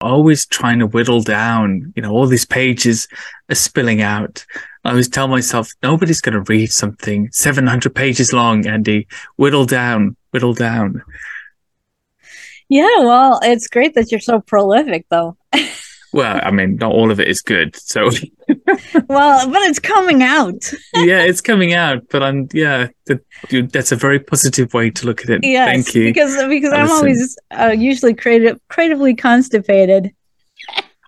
always trying to whittle down, you know, all these pages are spilling out. I always tell myself, nobody's going to read something 700 pages long, Andy. Whittle down, whittle down. Yeah, well, it's great that you're so prolific, though. well, I mean, not all of it is good. So, well, but it's coming out. yeah, it's coming out. But I'm, yeah, that, that's a very positive way to look at it. Yes, Thank you. Because because I'm always uh, usually creative, creatively constipated.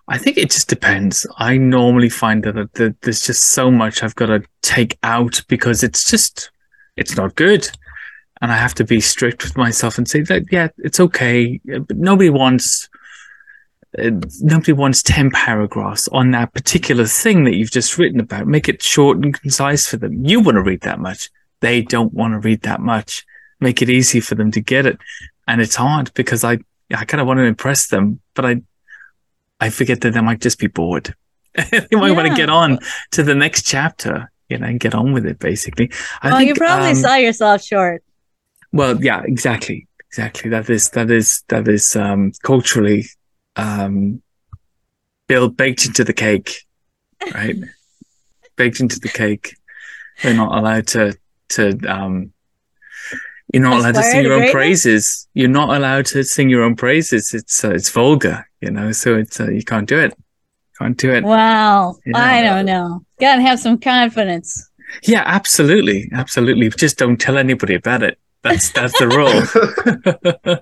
I think it just depends. I normally find that, that there's just so much I've got to take out because it's just it's not good and I have to be strict with myself and say that yeah, it's okay. But nobody wants nobody wants ten paragraphs on that particular thing that you've just written about. Make it short and concise for them. You want to read that much. They don't want to read that much. Make it easy for them to get it, and it's hard because I I kind of want to impress them, but I I forget that they might just be bored. they might yeah. want to get on to the next chapter, you know, and get on with it. Basically, I well, think, you probably um, saw yourself short. Well, yeah, exactly, exactly. That is that is that is um, culturally um, built baked into the cake, right? baked into the cake. They're not allowed to to um, you're not allowed to sing your own praises. You're not allowed to sing your own praises. It's uh, it's vulgar, you know. So it's uh, you can't do it. Can't do it. Wow, yeah. I don't know. Got to have some confidence. Yeah, absolutely, absolutely. Just don't tell anybody about it. That's that's the rule.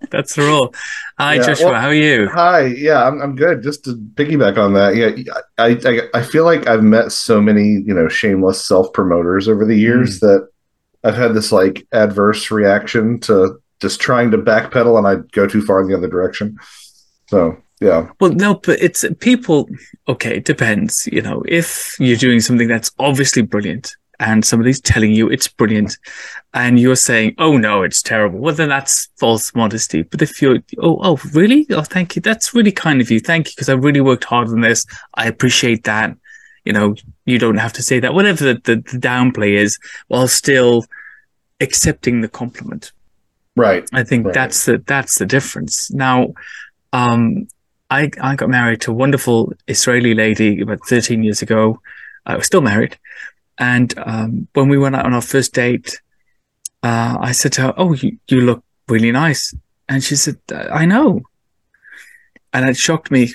that's the rule. Hi, yeah, Joshua. Well, how are you? Hi. Yeah, I'm I'm good. Just to piggyback on that, yeah, I I, I feel like I've met so many you know shameless self promoters over the years mm. that I've had this like adverse reaction to just trying to backpedal, and I go too far in the other direction. So yeah. Well, no, but it's people. Okay, it depends. You know, if you're doing something that's obviously brilliant and somebody's telling you it's brilliant and you're saying, oh no, it's terrible. Well, then that's false modesty. But if you're, oh, oh, really? Oh, thank you. That's really kind of you. Thank you. Cause I really worked hard on this. I appreciate that. You know, you don't have to say that, whatever the, the, the downplay is while still accepting the compliment. Right. I think right. that's the, that's the difference. Now, um, I, I got married to a wonderful Israeli lady about 13 years ago. I was still married. And um, when we went out on our first date, uh, I said to her, "Oh, you, you look really nice," and she said, "I know." And it shocked me,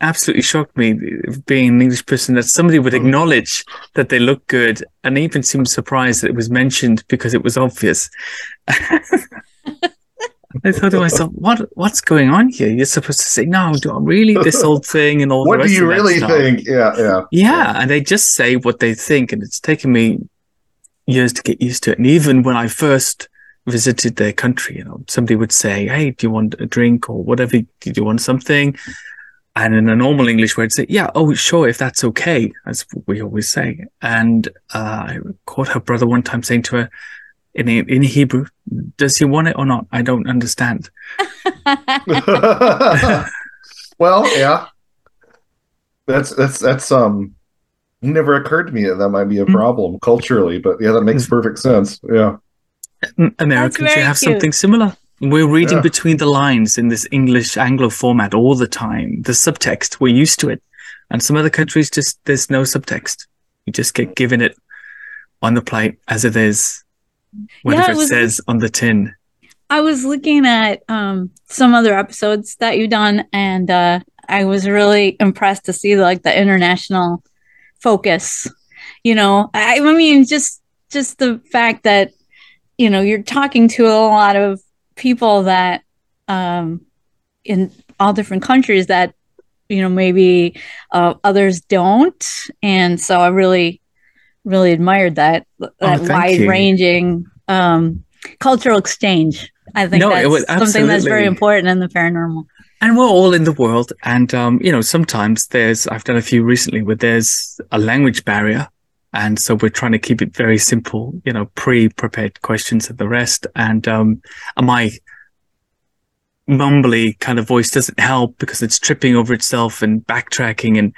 absolutely shocked me, being an English person, that somebody would acknowledge that they look good, and even seemed surprised that it was mentioned because it was obvious. I thought to myself, what what's going on here? You're supposed to say, no, do I really this old thing and all that? what do you really think? Yeah, yeah. Yeah. And they just say what they think. And it's taken me years to get used to it. And even when I first visited their country, you know, somebody would say, Hey, do you want a drink or whatever? Do you want something? And in a normal English way, I'd say, yeah, oh, sure, if that's okay, as we always say. And uh, I caught her brother one time saying to her, in in Hebrew. Does he want it or not? I don't understand. well, yeah, that's that's that's um. Never occurred to me that that might be a mm. problem mm. culturally, but yeah, that makes mm. perfect sense. Yeah, Americans you have cute. something similar. We're reading yeah. between the lines in this English Anglo format all the time. The subtext, we're used to it. And some other countries just, there's no subtext. You just get given it on the plate as it is whatever yeah, it, was, says on the tin. I was looking at um, some other episodes that you've done, and uh, I was really impressed to see like the international focus. You know, I, I mean, just just the fact that you know you're talking to a lot of people that um, in all different countries that you know maybe uh, others don't, and so I really really admired that that oh, wide ranging um, cultural exchange. I think no, that's something that's very important in the paranormal. And we're all in the world, and um, you know, sometimes there's. I've done a few recently where there's a language barrier, and so we're trying to keep it very simple. You know, pre-prepared questions and the rest. And um, my mumbly kind of voice doesn't help because it's tripping over itself and backtracking and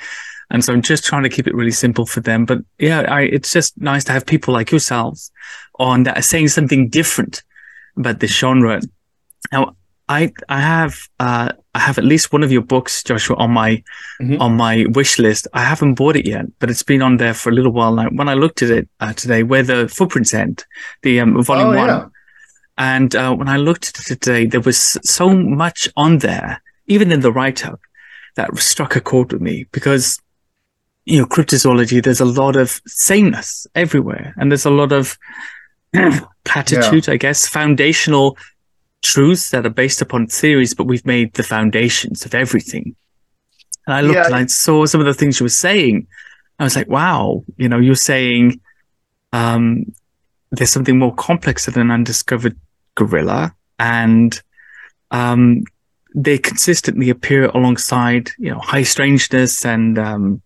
and so I'm just trying to keep it really simple for them. But yeah, I, it's just nice to have people like yourselves on that are saying something different about this genre. Now, I I have uh, I have at least one of your books, Joshua, on my Mhm. on my wish list. I haven't bought it yet, but it's been on there for a little while now. When I looked at it uh, today, where the footprints end, the um, volume Oh, one, yeah. and uh, when I looked at it today, there was so much on there, even in the write up, that struck a chord with me because you know cryptozoology. There's a lot of sameness everywhere, and there's a lot of platitude, I guess, foundational truths that are based upon theories, but we've made the foundations of everything. And I looked Yeah. and I saw some of the things you were saying. I was like, wow, you know, you're saying um, there's something more complex than an undiscovered gorilla. And um, they consistently appear alongside, you know, high strangeness and um,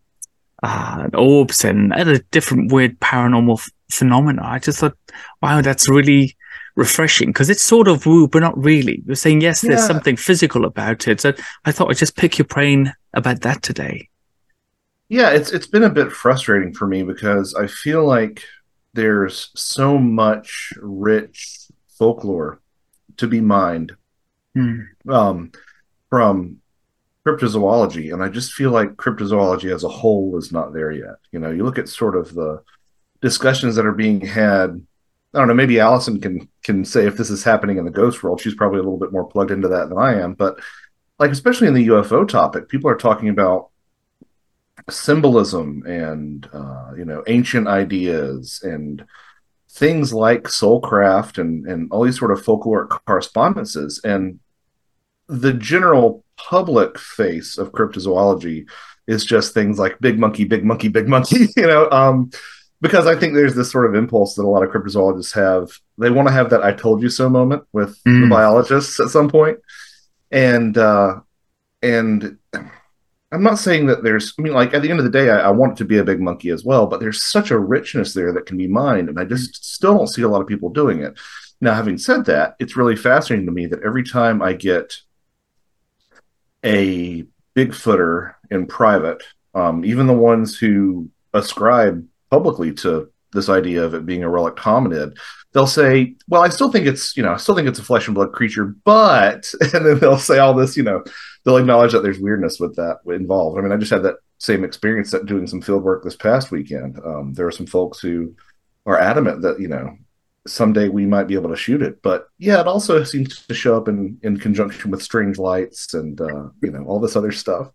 uh, orbs and other different weird paranormal f- phenomena. I just thought, wow, that's really refreshing because it's sort of woo, but not really. You're saying yes, there's Yeah. something physical about it. So I thought I'd just pick your brain about that today. Yeah, it's it's been a bit frustrating for me because I feel like there's so much rich folklore to be mined Hmm. um, from cryptozoology, and I just feel like cryptozoology as a whole is not there yet. You know, you look at sort of the discussions that are being had. I don't know. Maybe Allison can can say if this is happening in the ghost world. She's probably a little bit more plugged into that than I am. But like, especially in the UFO topic, people are talking about symbolism and uh, you know ancient ideas and things like soulcraft and and all these sort of folkloric correspondences and the general public face of cryptozoology is just things like big monkey big monkey big monkey you know um because i think there's this sort of impulse that a lot of cryptozoologists have they want to have that i told you so moment with the Mm. biologists at some point. point and uh and I'm not saying that there's, I mean, like at the end of the day, I, I want it to be a big monkey as well, but there's such a richness there that can be mined. And I just still don't see a lot of people doing it. Now, having said that, it's really fascinating to me that every time I get a Bigfooter in private, um, even the ones who ascribe publicly to this idea of it being a relic hominid, they'll say, "Well, I still think it's, you know, I still think it's a flesh and blood creature, but," and then they'll say all this, you know, they'll acknowledge that there's weirdness with that involved. I mean, I just had that same experience that doing some field work this past weekend. Um, there are some folks who are adamant that you know someday we might be able to shoot it, but yeah, it also seems to show up in in conjunction with strange lights and uh, you know all this other stuff.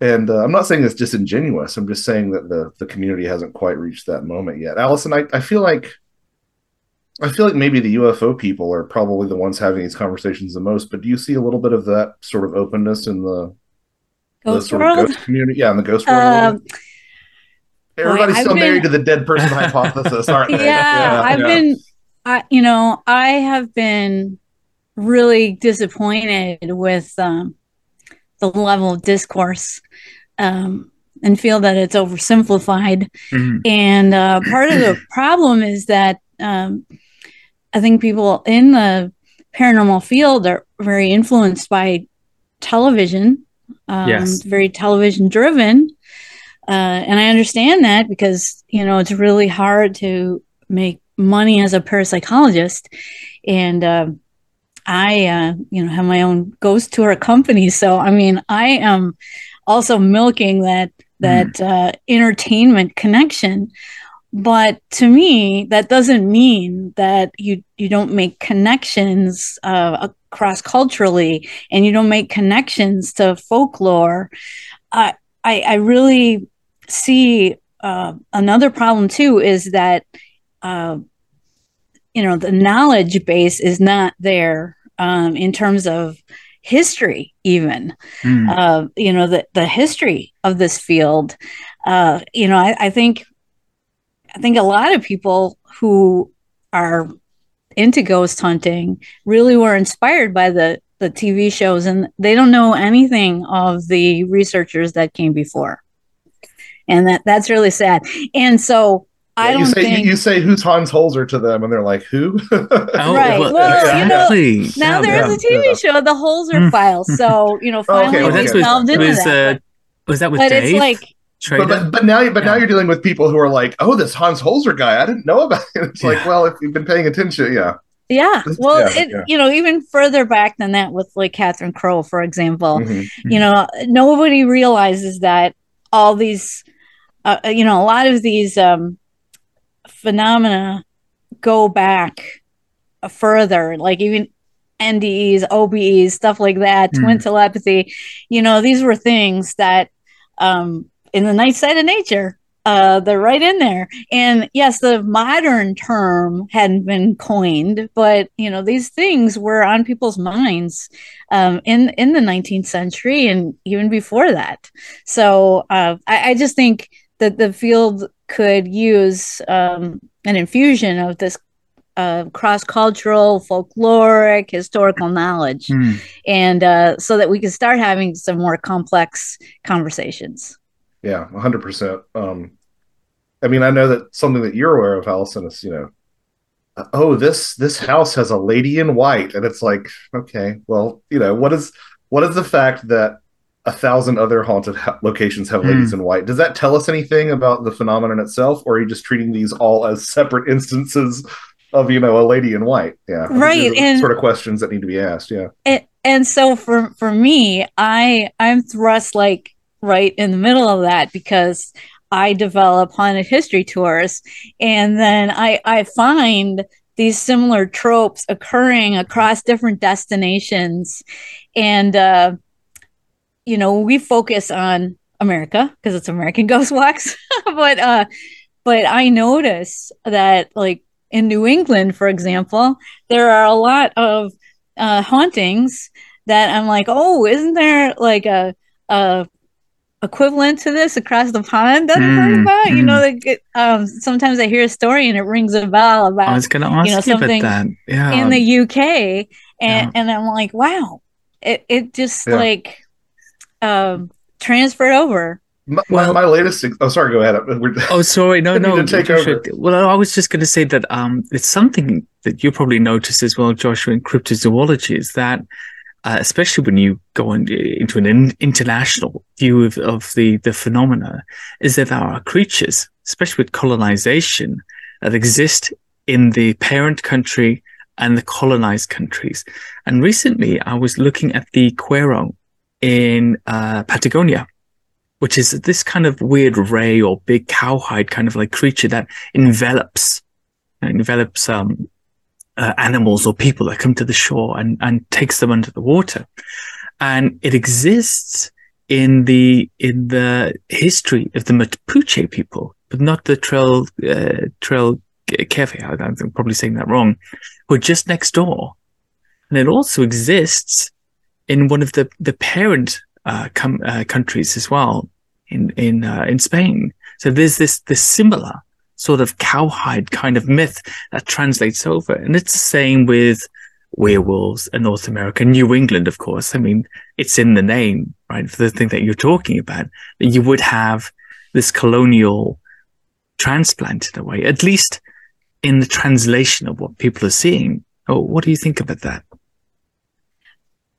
And uh, I'm not saying it's disingenuous. I'm just saying that the the community hasn't quite reached that moment yet. Allison, I, I feel like I feel like maybe the UFO people are probably the ones having these conversations the most. But do you see a little bit of that sort of openness in the, the Ghost sort World. of ghost community? Yeah, in the ghost world. Um. Everybody's still been- married to the dead person hypothesis, aren't they? yeah, I've yeah. been, I, you know, I have been really disappointed with um, the level of discourse um, and feel that it's oversimplified. Mhm. And uh, part of the problem is that um, I think people in the paranormal field are very influenced by television, um, Yes. very television driven. Uh, and I understand that because, you know, it's really hard to make money as a parapsychologist. And um I, uh, you know, have my own ghost tour company. So, I mean, I am also milking that that uh, entertainment connection. But to me, that doesn't mean that you you don't make connections uh, across culturally, and you don't make connections to folklore. I I, I really see uh, another problem too is that uh, you know the knowledge base is not there um, in terms of history even Mm. uh, you know the the history of this field. Uh, you know, I, I think I think a lot of people who are into ghost hunting really were inspired by the the TV shows, and they don't know anything of the researchers that came before, and that that's really sad. And so I Yeah, don't you say think you, you say who's Hans Holzer to them, and they're like, "Who?" Oh, Right. Well, you know, now Yeah. there's a yeah. TV show, The Holzer Hmm. Files. So you know, finally okay, Oh, we that's okay. with, delved into was, that. uh, was that with but Dave? it's like but, but but now but now you're dealing with people who are like, "Oh, this Hans Holzer guy, I didn't know about it." It's like, well, if you've been paying attention, yeah, Yeah. Well, Yeah, it, yeah. you know, even further back than that with like Catherine Crowe, for example, Mhm. you know, nobody realizes that all these, uh, you know, a lot of these um, phenomena go back further, like even NDEs, OBEs, stuff like that, Mm. twin telepathy. You know, these were things that um, in the night side of nature, uh, they're right in there. And yes, the modern term hadn't been coined, but you know, these things were on people's minds um, in in the 19th century and even before that. So uh, I, I just think that the field could use um, an infusion of this uh, cross-cultural, folkloric, historical knowledge, Mm. and uh, so that we can start having some more complex conversations. Yeah, one hundred percent. Um, I mean, I know that something that you're aware of, Allison, is you know, uh, oh, this this house has a lady in white, and it's like, okay, well, you know, what is what is the fact that a thousand other haunted ha- locations have ladies in white? Does that tell us anything about the phenomenon itself, or are you just treating these all as separate instances of you know a lady in white? Yeah, Right, these are the and- sort of questions that need to be asked. Yeah, and, and so for for me i i'm thrust like right in the middle of that because i develop haunted history tours and then i i find these similar tropes occurring across different destinations and uh you know we focus on america because it's american ghost walks but uh but i notice that like in new england for example there are a lot of uh, hauntings that I'm like, oh, isn't there like a, a equivalent to this across the pond that Mm, about? You mm. know, like, um, sometimes I hear a story and it rings a bell about I was to ask you you, know, something that. Yeah. in the UK, and Yeah. and I'm like, wow, it it just Yeah. like um transferred over. my, Well- my, my latest. Oh, sorry. Go ahead. We're- Oh, sorry. No, no. take Joshua. over. Well, I was just going to say that um, it's something that you probably noticed as well, Joshua, in cryptozoology, is that uh, especially when you go on, into an in, international view of, of the, the phenomena, is that there are creatures, especially with colonization, that exist in the parent country and the colonized countries. And recently, I was looking at the Cuero in uh, Patagonia which is this kind of weird ray or big cowhide kind of like creature that envelops envelops um, uh, animals or people that come to the shore and and takes them under the water, and it exists in the in the history of the Mapuche people, but not the Trail uh, Trail Kefe. I'm probably saying that wrong. Who are just next door, and it also exists in one of the the parent uh, com- uh, countries as well in in uh, in Spain. So there's this this similar sort of cowhide kind of myth that translates over, and it's the same with werewolves in North America, New England, of course. I mean, it's in the name, right? For the thing that you're talking about, that you would have this colonial transplant in a way, at least in the translation of what people are seeing. Oh, what do you think about that?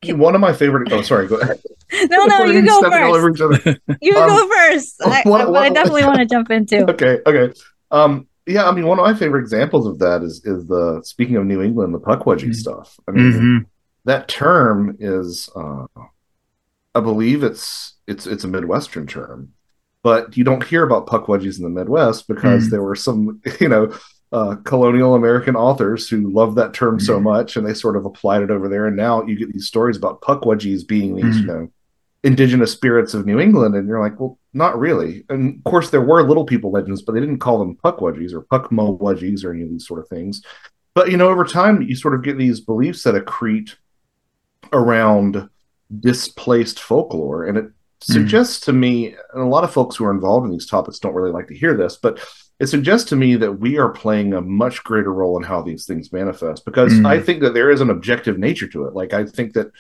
One of my favorite. Oh, sorry. Go ahead. No, no, you go stepping all over first. each other. You Um, go first. I, what- but what- I definitely want to jump into. okay. Okay. Um. Yeah. I mean, one of my favorite examples of that is is the speaking of New England, the puckwudgie Mhm. stuff. I mean, Mhm. that term is, uh, I believe it's it's it's a Midwestern term, but you don't hear about puckwudgies in the Midwest because Mm. there were some, you know. Uh, colonial American authors who loved that term so Mhm. much, and they sort of applied it over there. And now you get these stories about puckwudgies being these, Mhm. you know, indigenous spirits of New England, and you're like, well, not really. And of course, there were little people legends, but they didn't call them puckwudgies or puckmowudgies or any of these sort of things. But you know, over time, you sort of get these beliefs that accrete around displaced folklore, and it suggests to me, and a lot of folks who are involved in these topics don't really like to hear this, but it suggests to me that we are playing a much greater role in how these things manifest because Mm. I think that there is an objective nature to it. Like I think that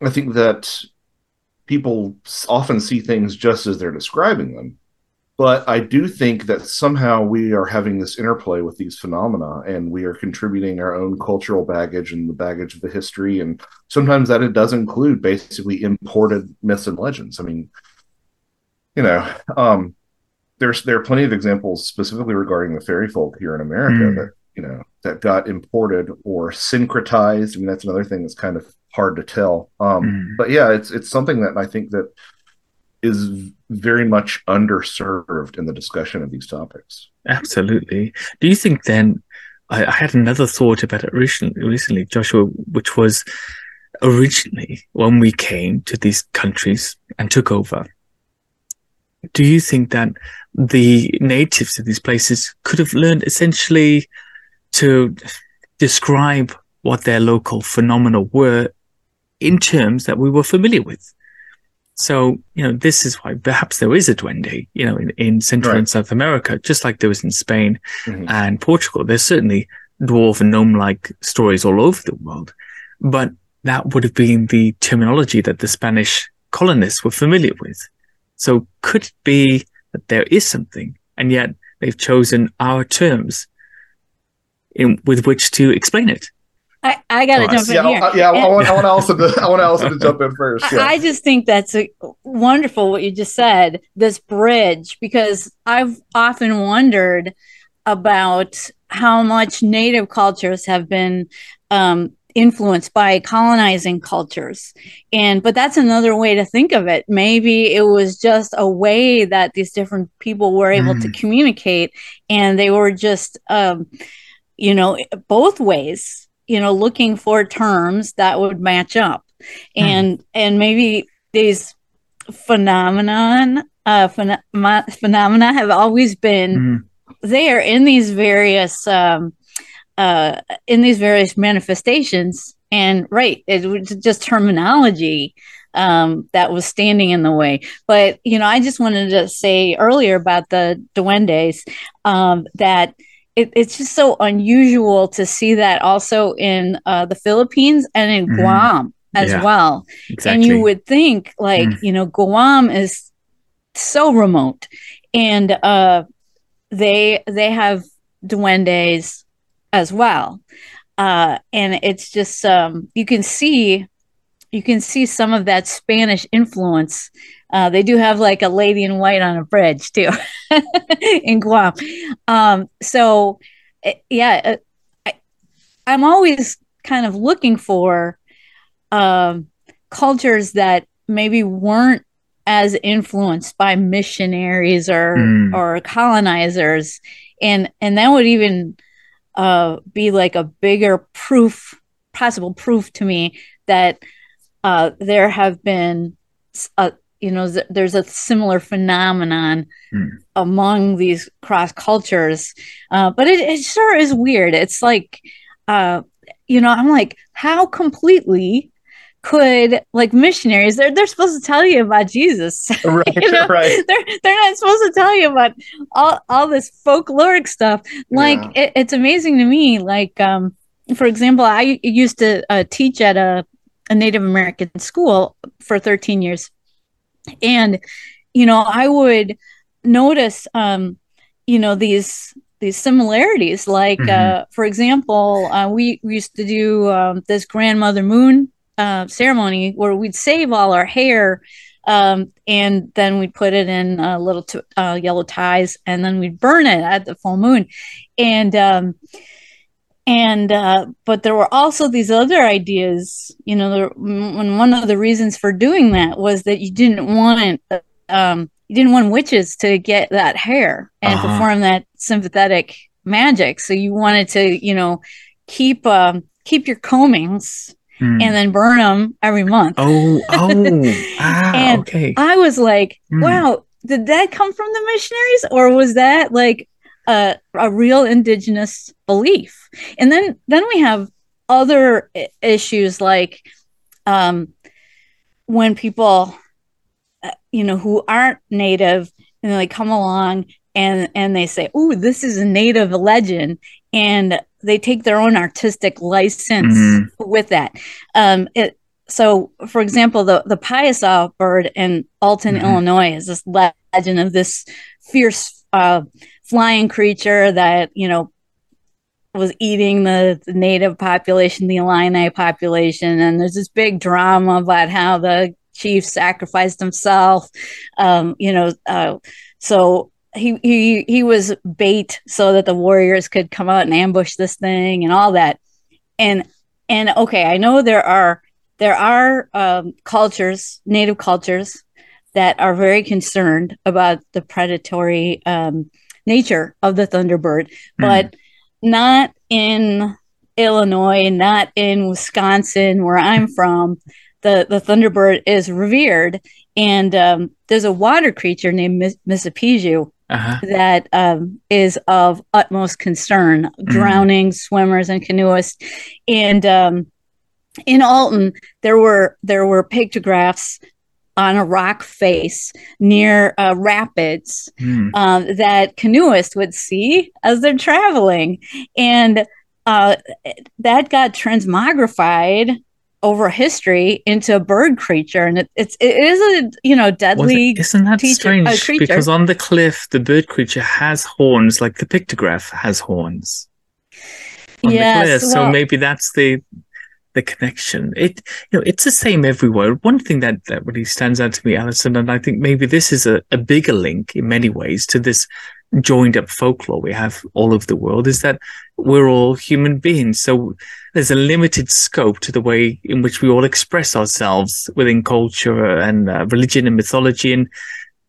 I think that people often see things just as they're describing them. But I do think that somehow we are having this interplay with these phenomena and we are contributing our own cultural baggage and the baggage of the history. And sometimes that it does include basically imported myths and legends. I mean, you know, um, there's there are plenty of examples specifically regarding the fairy folk here in America Mm. that you know that got imported or syncretized. I mean, that's another thing that's kind of hard to tell. Um, Mm. But yeah, it's it's something that I think that is very much underserved in the discussion of these topics. Absolutely. Do you think then? I, I had another thought about it recently, recently, Joshua, which was originally when we came to these countries and took over. Do you think that the natives of these places could have learned essentially to describe what their local phenomena were in terms that we were familiar with? So, you know, this is why perhaps there is a duende, you know, in, in Central Right. and South America, just like there was in Spain Mhm. and Portugal. There's certainly dwarf and gnome like stories all over the world. But that would have been the terminology that the Spanish colonists were familiar with. So could it be that there is something and yet they've chosen our terms in, with which to explain it? I, I got to Oh, jump in yeah, here. I, yeah. I want, I want Allison to I want Allison to jump in first. I- I just think that's a wonderful what you just said, this bridge, because I've often wondered about how much native cultures have been um, influenced by colonizing cultures. And but that's another way to think of it. Maybe it was just a way that these different people were able to Mm. communicate and they were just um, you know, both ways, you know, looking for terms that would match up. And and maybe these phenomenon uh phen- phenomena have always been Mm, there in these various um uh in these various manifestations and right it was just terminology um that was standing in the way but you know i just wanted to say earlier about the duendes um that it, it's just so unusual to see that also in uh, the Philippines and in Mhm. Guam as Yeah. well. exactly. And you would think, like, Mm. you know, Guam is so remote, and uh, they they have duendes as well, uh, and it's just um, you can see you can see some of that Spanish influence. Uh, they do have like a lady in white on a bridge too in Guam. Um, so eh, yeah, uh, I, I'm always kind of looking for um, cultures that maybe weren't as influenced by missionaries or Mm. or colonizers, and and that would even uh, be like a bigger proof, possible proof to me that uh, there have been a you know th- there's a similar phenomenon Hmm. among these cross cultures uh, but it, it sure is weird it's like uh, you know i'm like how completely could like missionaries they're, they're supposed to tell you about jesus right, you know, right. they're they're not supposed to tell you about all, all this folkloric stuff like Yeah. it, it's amazing to me like um for example i used to uh, teach at a, a native american school for 13 years and you know i would notice um you know these these similarities like Mhm. uh for example uh, we, we used to do um, this grandmother moon uh, ceremony where we'd save all our hair um, and then we'd put it in uh, little t- uh, yellow ties and then we'd burn it at the full moon and um, and uh, but there were also these other ideas you know there, when one of the reasons for doing that was that you didn't want um, you didn't want witches to get that hair and Uh-huh. perform that sympathetic magic so you wanted to you know keep um, keep your combings Mm. and then burn them every month oh, oh, ah, And okay. I was like, Hmm. wow, did that come from the missionaries or was that like a, a real indigenous belief? And then then we have other issues like um, when people, uh, you know, who aren't native and they come along and and they say, "Oh, this is a native legend," and they take their own artistic license Mhm. with that. Um, it, so, for example, the the Piasa bird in Alton, Mhm. Illinois, is this legend of this fierce uh, flying creature that you know was eating the, the native population, the Illini population, and there's this big drama about how the chief sacrificed himself. Um, you know, uh, so he he he was bait so that the warriors could come out and ambush this thing and all that. And and okay, I know there are there are um, cultures, native cultures, that are very concerned about the predatory um, nature of the thunderbird, mm. but not in Illinois, not in Wisconsin, where I'm from. The the thunderbird is revered, and um, there's a water creature named Mis- uh-huh. that um, is of utmost concern, mm. drowning swimmers and canoeists, and um, in Alton there were there were pictographs on a rock face near uh, rapids mm. uh, that canoeists would see as they're traveling. And uh, that got transmogrified over history into a bird creature, and it, it's it is a you know deadly. Isn't that teacher, strange? Because on the cliff, the bird creature has horns, like the pictograph has horns. On yes, the cliff, well, so maybe that's the the connection. It you know it's the same everywhere. One thing that that really stands out to me, Alison, and I think maybe this is a, a bigger link in many ways to this joined up folklore we have all over the world is that we're all human beings. So there's a limited scope to the way in which we all express ourselves within culture and uh, religion and mythology. And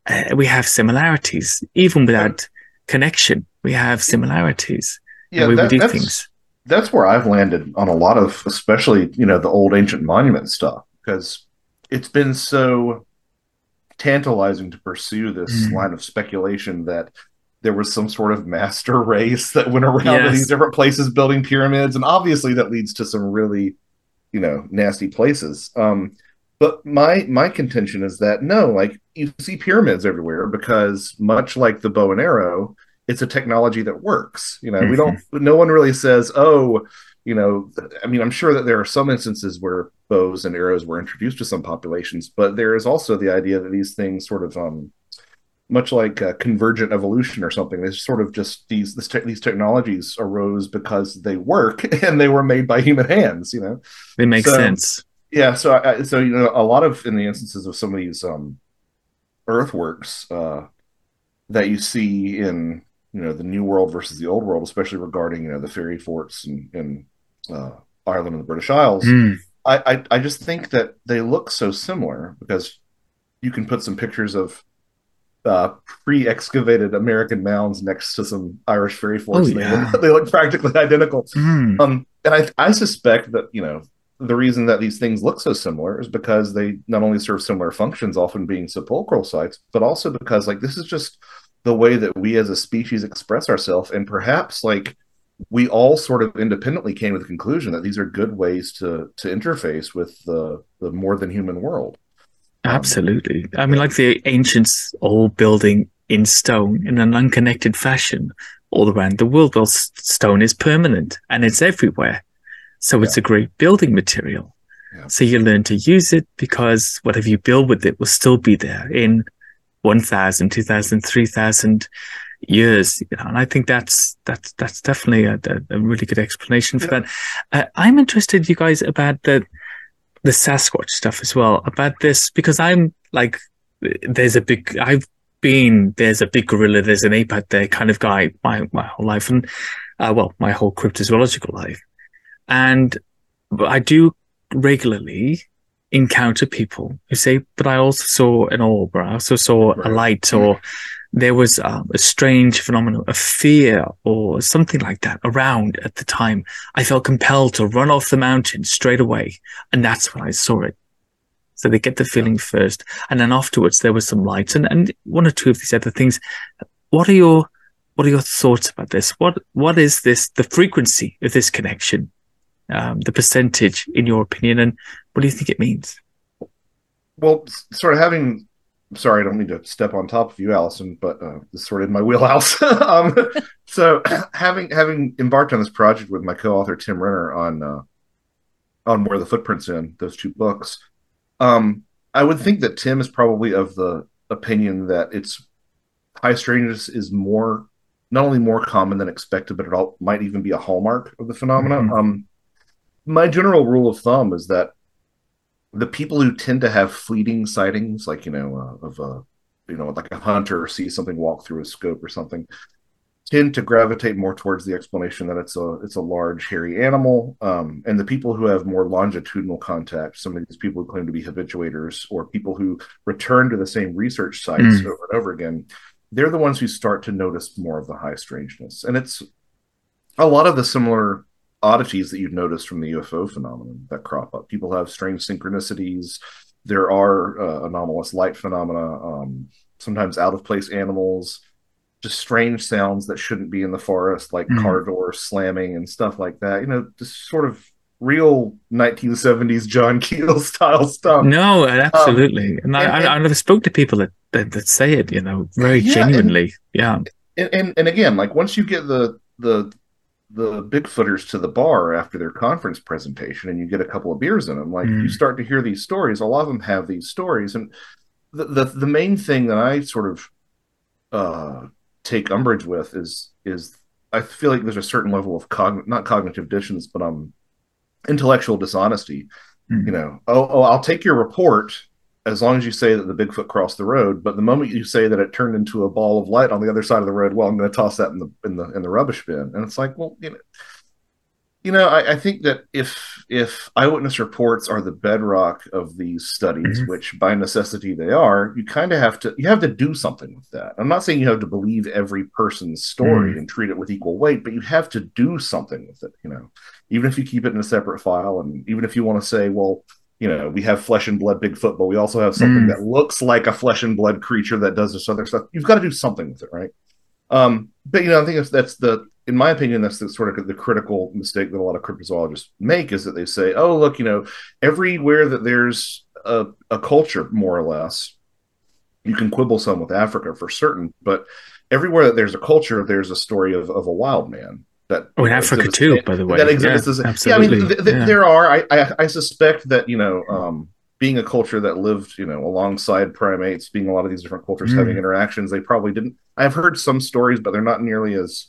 uh, we have similarities, even without connection. We have similarities. Yeah, that, we do things that's where I've landed on a lot of, especially you know the old ancient monument stuff, because it's been so tantalizing to pursue this mm. line of speculation that there was some sort of master race that went around yes. to these different places building pyramids, and obviously that leads to some really, you know, nasty places. Um, but my my contention is that no, like you see pyramids everywhere because much like the bow and arrow, it's a technology that works. You know, mm-hmm. we don't. Mm-hmm. No one really says, "Oh, you know." I mean, I'm sure that there are some instances where bows and arrows were introduced to some populations, but there is also the idea that these things sort of, um, much like uh, convergent evolution or something, they sort of just these te- these technologies arose because they work and they were made by human hands. You know, they make so, sense. Yeah. So, I, so you know, a lot of in the instances of some of these um, earthworks uh, that you see in you know the new world versus the old world, especially regarding you know the fairy forts in, in uh, Ireland and the British Isles. Mm. I, I, I just think that they look so similar because you can put some pictures of uh, pre-excavated American mounds next to some Irish fairy forts. Oh, yeah. they, look, practically identical. Mm. Um, and I I suspect that you know the reason that these things look so similar is because they not only serve similar functions, often being sepulchral sites, but also because like this is just the way that we as a species express ourselves and perhaps like we all sort of independently came to the conclusion that these are good ways to to interface with the the more than human world absolutely i mean like the ancients all building in stone in an unconnected fashion all around the world well stone is permanent and it's everywhere so yeah. it's a great building material yeah. so you learn to use it because whatever you build with it will still be there in 1,000, 2,000, 3,000 years. You know, and I think that's that's that's definitely a, a really good explanation for yeah. that. Uh, I'm interested, you guys, about the the Sasquatch stuff as well. About this because I'm like, there's a big. I've been there's a big gorilla, there's an ape out there kind of guy my my whole life, and uh, well, my whole cryptozoological life, and I do regularly encounter people who say, but I also saw an orb, or I also saw a light, or there was um, a strange phenomenon of fear or something like that around at the time. I felt compelled to run off the mountain straight away. And that's when I saw it. So they get the feeling first. And then afterwards, there was some lights and, and one or two of these other things. What are your, what are your thoughts about this? What, what is this, the frequency of this connection? um, the percentage in your opinion, and what do you think it means? Well, sort of having. Sorry, I don't mean to step on top of you, Allison, but uh, this is sort of in my wheelhouse. um, so, having having embarked on this project with my co-author Tim Renner on uh, on where the footprints in those two books, um, I would think that Tim is probably of the opinion that it's high strangeness is more not only more common than expected, but it all, might even be a hallmark of the phenomenon. Mm-hmm. Um, my general rule of thumb is that the people who tend to have fleeting sightings, like you know, uh, of a you know, like a hunter sees something walk through a scope or something, tend to gravitate more towards the explanation that it's a it's a large hairy animal. Um, and the people who have more longitudinal contact, some of these people who claim to be habituators or people who return to the same research sites mm. over and over again, they're the ones who start to notice more of the high strangeness. And it's a lot of the similar oddities that you've noticed from the UFO phenomenon that crop up. People have strange synchronicities. There are uh, anomalous light phenomena, um, sometimes out of place animals just strange sounds that shouldn't be in the forest, like mm. car doors slamming and stuff like that. You know, just sort of real 1970s John Keel style stuff. No, absolutely. Um, and, I, and, I, never spoke to people that, that, that say it, you know, very yeah, genuinely. And, yeah. And, and and again, like once you get the the the Bigfooters to the bar after their conference presentation and you get a couple of beers in them, like mm. you start to hear these stories. A lot of them have these stories. And the the, the main thing that I sort of uh take umbrage with is is I feel like there's a certain level of cogn not cognitive dissonance, but um intellectual dishonesty. Mm-hmm. You know, oh, oh, I'll take your report as long as you say that the Bigfoot crossed the road. But the moment you say that it turned into a ball of light on the other side of the road, well, I'm going to toss that in the in the in the rubbish bin. And it's like, well, you know, you know, I, I, think that if if eyewitness reports are the bedrock of these studies, mm-hmm. which by necessity they are, you kind of have to you have to do something with that. I'm not saying you have to believe every person's story mm-hmm. and treat it with equal weight, but you have to do something with it. You know, even if you keep it in a separate file, and even if you want to say, well, you know, we have flesh and blood Bigfoot, but we also have something mm. that looks like a flesh and blood creature that does this other stuff. You've got to do something with it, right? Um, but you know, I think that's, that's the in my opinion, that's the sort of the critical mistake that a lot of cryptozoologists make is that they say, "Oh, look, you know, everywhere that there's a, a culture, more or less, you can quibble some with Africa for certain, but everywhere that there's a culture, there's a story of, of a wild man." That, oh, in Africa too, by the way, that exists. Yeah, absolutely. Yeah, I mean, th- th- yeah. there are. I, I, I suspect that you know, um, being a culture that lived, you know, alongside primates, being a lot of these different cultures mm. having interactions, they probably didn't. I've heard some stories, but they're not nearly as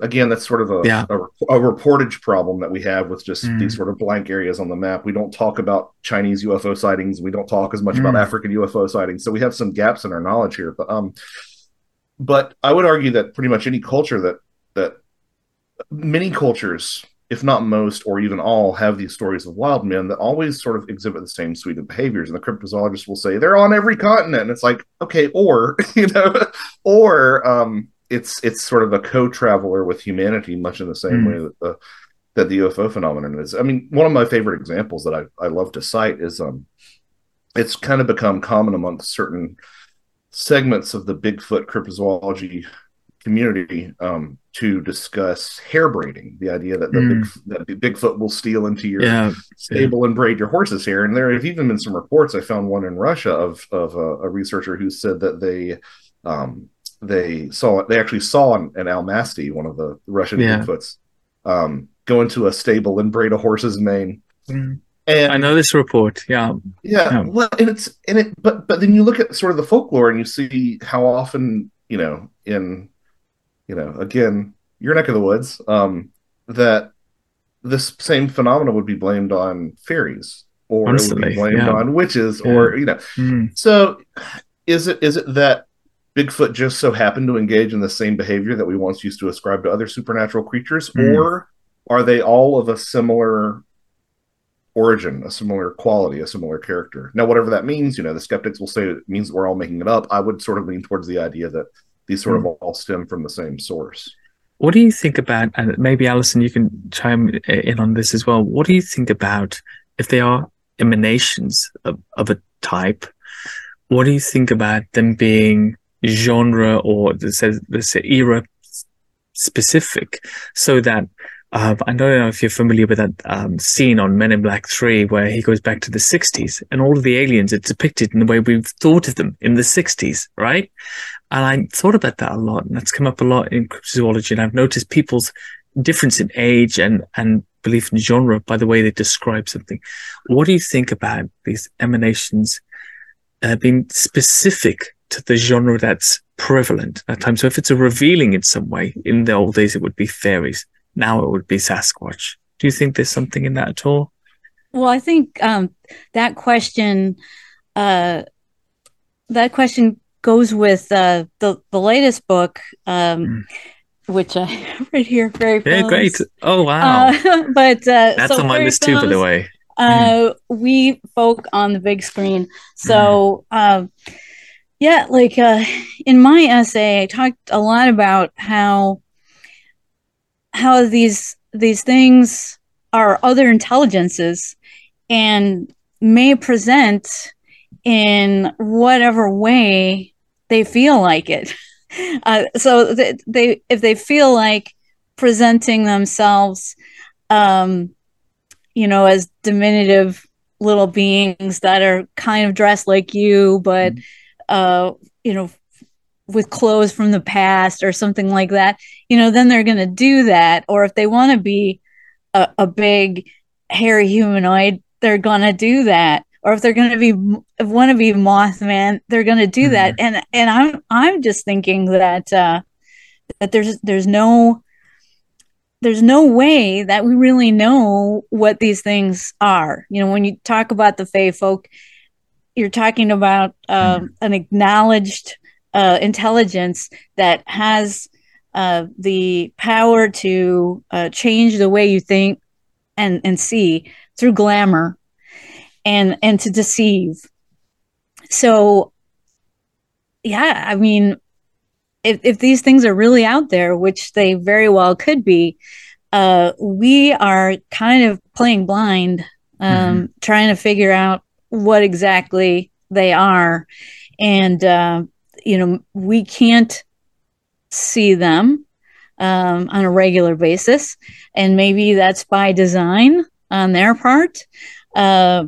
again, that's sort of a, yeah. a, a, reportage problem that we have with just mm. these sort of blank areas on the map. We don't talk about Chinese UFO sightings. We don't talk as much mm. about African UFO sightings. So we have some gaps in our knowledge here. But um, but I would argue that pretty much any culture that that many cultures, if not most or even all, have these stories of wild men that always sort of exhibit the same suite of behaviors. And the cryptozoologists will say they're on every continent. And it's like, okay, or you know, or um it's it's sort of a co-traveler with humanity, much in the same mm. way that the that the UFO phenomenon is. I mean, one of my favorite examples that I, I love to cite is um, it's kind of become common amongst certain segments of the Bigfoot cryptozoology community um, to discuss hair braiding. The idea that the mm. big, that Bigfoot will steal into your yeah, stable yeah. and braid your horse's hair. And there have even been some reports. I found one in Russia of of a, a researcher who said that they um, they saw they actually saw an, an Almasty, one of the Russian yeah. Bigfoots, um, go into a stable and braid a horse's mane. Mm. And I know this report. Yeah. yeah, yeah. Well, and it's and it, but but then you look at sort of the folklore and you see how often you know in you know again your neck of the woods um, that this same phenomenon would be blamed on fairies or Constantly, it would be blamed yeah. on witches or you know. Mm. So is it is it that Bigfoot just so happened to engage in the same behavior that we once used to ascribe to other supernatural creatures, mm. or are they all of a similar origin, a similar quality, a similar character? Now, whatever that means, you know, the skeptics will say it means we're all making it up. I would sort of lean towards the idea that these sort of hmm. all stem from the same source. What do you think about, and maybe Alison, you can chime in on this as well. What do you think about if they are emanations of, of a type? What do you think about them being genre or this this era specific, so that uh, I don't know if you're familiar with that um, scene on Men in Black 3 where he goes back to the 60s and all of the aliens are depicted in the way we've thought of them in the 60s, right? And I thought about that a lot and that's come up a lot in cryptozoology. And I've noticed people's difference in age and, and belief in genre by the way they describe something. What do you think about these emanations uh, being specific to the genre that's prevalent at times. So if it's a revealing in some way, in the old days it would be fairies. Now it would be Sasquatch. Do you think there's something in that at all? Well, I think um, that question, uh, that question goes with uh, the the latest book, um, Mm. which I have right here. Very Yeah, great. Oh wow, Uh, but uh, that's so on my list too, by the way. uh, wee folk on the big screen. So, Mm-hmm. um, yeah, like uh, in my essay, I talked a lot about how how these these things are other intelligences and may present in whatever way they feel like it. Uh, so th- they if they feel like presenting themselves um, you know, as diminutive little beings that are kind of dressed like you, but uh, you know, with clothes from the past or something like that, you know, then they're going to do that. Or if they want to be a, a big hairy humanoid, they're going to do that. Or if they're going to be if want to be Mothman, they're going to do that. And and I'm I'm just thinking that uh, that there's there's no there's no way that we really know what these things are. You know, when you talk about the Fey folk, you're talking about um, an acknowledged uh, intelligence that has uh, the power to uh, change the way you think and and see through glamour and and to deceive. So, yeah, I mean, if if these things are really out there, which they very well could be, uh, we are kind of playing blind, um, trying to figure out what exactly they are, and uh, you know we can't see them um, on a regular basis, and maybe that's by design on their part. Uh,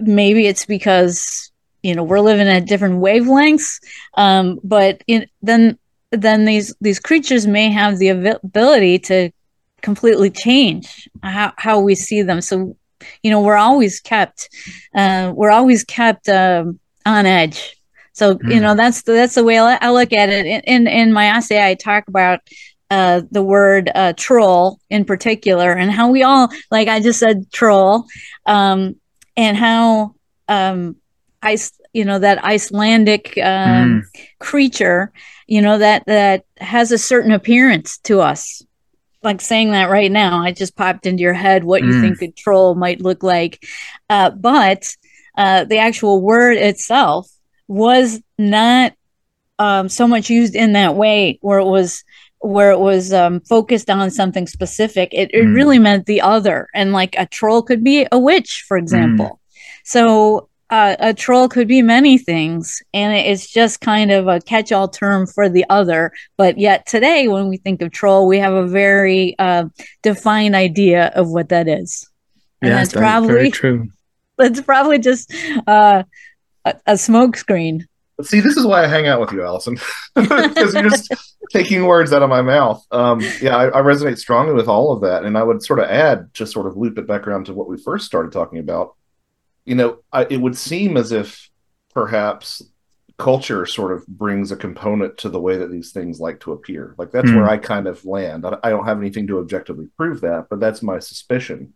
maybe it's because you know we're living at different wavelengths. Um, but in, then then these these creatures may have the ability to completely change how, how we see them. So you know we're always kept uh, we're always kept um, on edge so you know that's the, that's the way I, I look at it. In, in my essay i talk about uh, the word uh, troll in particular and how we all like i just said troll um, and how um, ice you know that icelandic um, creature you know that that has a certain appearance to us. Like saying that right now i just popped into your head what you Mm. think a troll might look like. Uh, but uh, the actual word itself was not um, so much used in that way where it was where it was um, focused on something specific it, it Mm. really meant the other and like a troll could be a witch for example so uh, a troll could be many things, and it's just kind of a catch-all term for the other. But yet today, when we think of troll, we have a very uh, defined idea of what that is, and Yeah, that's very probably true. that's probably just uh, a, a smoke screen. See, this is why I hang out with you, Allison, because you're just taking words out of my mouth. Um, yeah, I, I resonate strongly with all of that, and I would sort of add, just sort of loop it back around to what we first started talking about. You know, I, it would seem as if perhaps culture sort of brings a component to the way that these things like to appear. Like that's Hmm. where I kind of land. I, I don't have anything to objectively prove that, but that's my suspicion.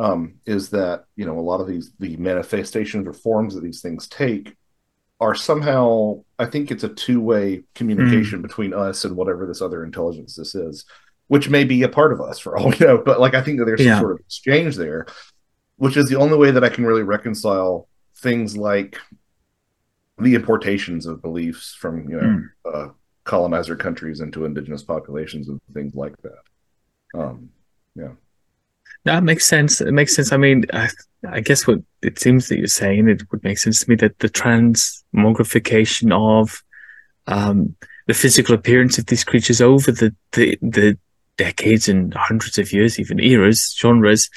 Um, is that you know a lot of these the manifestations or forms that these things take are somehow I think it's a two-way communication between us and whatever this other intelligence this is, which may be a part of us for all we know. But like I think that there's Yeah. some sort of exchange there, which is the only way that I can really reconcile things like the importations of beliefs from you know uh, colonizer countries into indigenous populations and things like that. Um, That makes sense. It makes sense. I mean, I, I guess what it seems that you're saying, it would make sense to me that the transmogrification of um, the physical appearance of these creatures over the, the, the decades and hundreds of years, even eras, genres,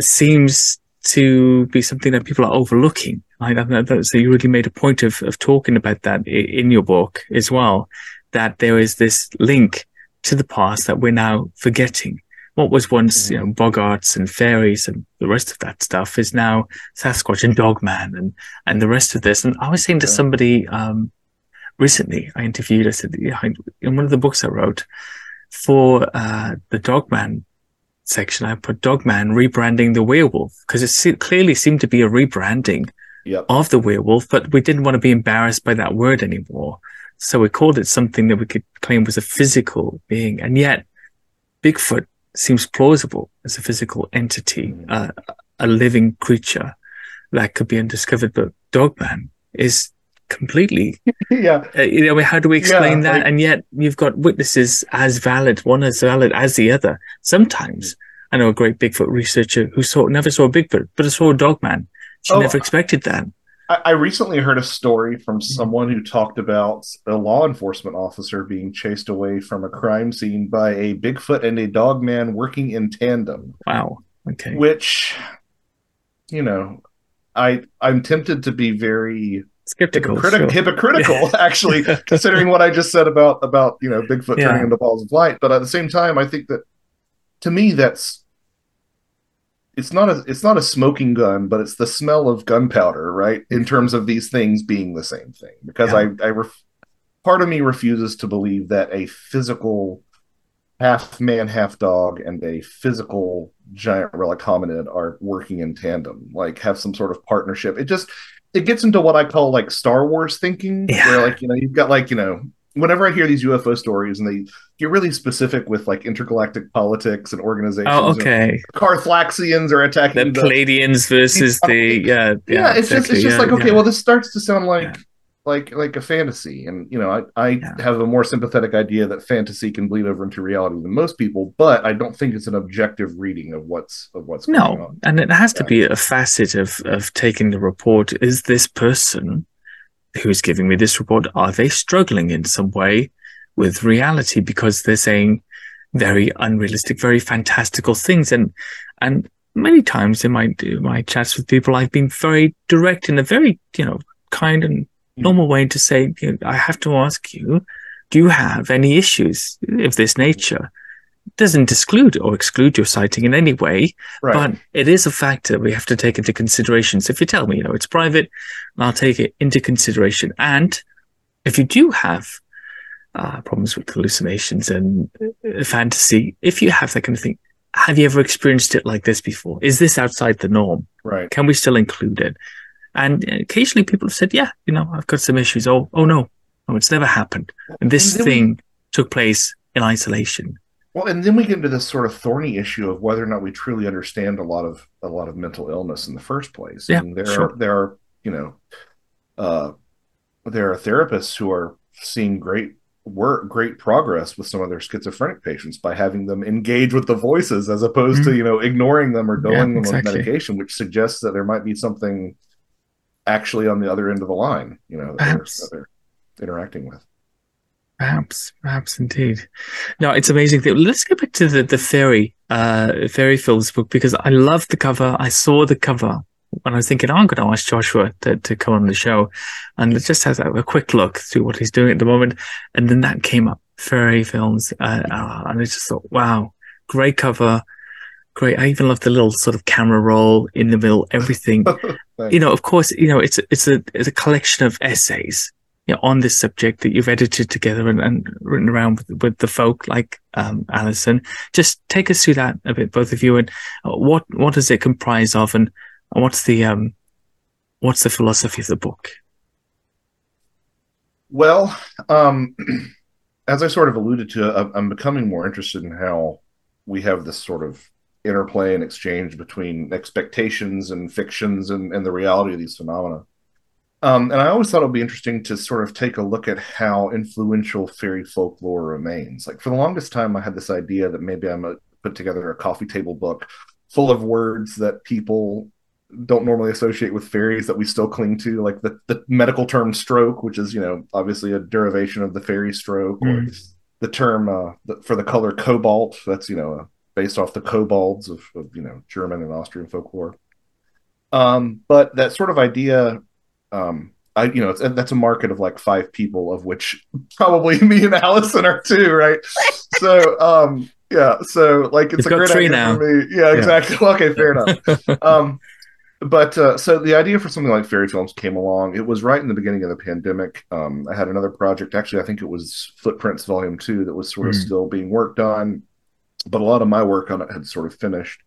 seems to be something that people are overlooking. I, I- so you really made a point of, of talking about that in your book as well, that there is this link to the past that we're now forgetting what was once you know bogarts and fairies and the rest of that stuff is now Sasquatch and Dogman and and the rest of this. And I was saying to somebody um, recently, I interviewed. I said in one of the books I wrote for uh, the Dogman section, I put Dogman rebranding the werewolf because it se- clearly seemed to be a rebranding Yep. of the werewolf, but we didn't want to be embarrassed by that word anymore. So we called it something that we could claim was a physical being. And yet, Bigfoot seems plausible as a physical entity, Mm. uh, a living creature that could be undiscovered. But Dogman is completely, yeah. uh, you know, how do we explain Yeah, that? like- and yet, you've got witnesses as valid, one as valid as the other. Sometimes, I know a great Bigfoot researcher who saw never saw a Bigfoot, but saw a Dogman. She Oh, never expected that. I, I recently heard a story from mm-hmm. someone who talked about a law enforcement officer being chased away from a crime scene by a Bigfoot and a dog man working in tandem, Wow. Okay. which, you know, I I'm tempted to be very Skeptical. hypocritic- sure. hypocritical, actually, considering what I just said about about you know Bigfoot Yeah. turning into balls of light. But at the same time, I think that to me that's it's not a it's not a smoking gun, but it's the smell of gunpowder, right? In mm-hmm. terms of these things being the same thing, because I I ref, part of me refuses to believe that a physical half man half dog and a physical giant relic hominid are working in tandem, like have some sort of partnership. It just it gets into what I call like Star Wars thinking, Yeah. where like you know you've got like you know whenever I hear these UFO stories and they get really specific with like intergalactic politics and organizations. Oh, okay. Carthlaxians are attacking The the, Palladians versus the yeah. yeah, it's just it's just yeah, like okay, yeah. well, this starts to sound like Yeah. like like a fantasy, and you know, I I Yeah. have a more sympathetic idea that fantasy can bleed over into reality than most people, but I don't think it's an objective reading of what's of what's going no, on. and it has to be a facet of of taking the report. Is this person who's giving me this report are they struggling in some way with reality? Because they're saying very unrealistic, very fantastical things, and and many times in my my chats with people, I've been very direct in a very you know kind and hmm. normal way to say, I have to ask you, do you have any issues of this nature? Doesn't exclude or exclude your sighting in any way, Right. but it is a factor we have to take into consideration. So if you tell me, you know, it's private, I'll take it into consideration. And if you do have uh, problems with hallucinations and uh, fantasy, if you have that kind of thing, have you ever experienced it like this before? Is this outside the norm? right. Can we still include it? And occasionally people have said, yeah, you know, I've got some issues. Oh, oh no, no, it's never happened. And this And then we- thing took place in isolation. Well, and then we get into this sort of thorny issue of whether or not we truly understand a lot of a lot of mental illness in the first place. Yeah, and there sure. are there are you know uh, there are therapists who are seeing great work, great progress with some of their schizophrenic patients by having them engage with the voices as opposed to you know ignoring them or Mm-hmm. Yeah, them exactly. with medication, which suggests that there might be something actually on the other end of the line. You know, that they're, that they're interacting with. Perhaps, perhaps indeed. No, it's amazing. Let's get back to the the fairy, uh, fairy films book because I love the cover. I saw the cover when I was thinking, oh, I'm going to ask Joshua to, to come on the show, and it just has a, a quick look through what he's doing at the moment, and then that came up, fairy films, uh, uh, and I just thought, wow, great cover, great. I even love the little sort of camera roll in the middle, everything you know, of course, you know, it's it's a it's a collection of essays you know, on this subject that you've edited together and, and written around with, with the folk like um, Alison. Just take us through that a bit, both of you, and uh, what what does it comprise of, and what's the um what's the philosophy of the book? Well, um, as I sort of alluded to, I'm- I'm becoming more interested in how we have this sort of interplay and exchange between expectations and fictions and, and the reality of these phenomena. Um, and I always thought it would be interesting to sort of take a look at how influential fairy folklore remains. Like for the longest time, I had this idea that maybe I'm a, put together a coffee table book full of words that people don't normally associate with fairies that we still cling to, like the, the medical term stroke, which is, you know, obviously a derivation of the fairy stroke, or the term uh, the, for the color cobalt. That's, you know, uh, based off the kobolds of, of, you know, German and Austrian folklore. Um, but that sort of idea, um, I, you know, it's, that's a market of like five people, of which probably me and Allison are two, right? so, um, yeah, so like it's You've a great three idea now. for me. Yeah, Yeah. exactly. Okay, fair enough um, but uh, so the idea for something like fairy films came along. It was right in the beginning of the pandemic. Um, I had another project. Actually, I think it was Footprints Volume Two that was sort of Hmm. still being worked on, but a lot of my work on it had sort of finished.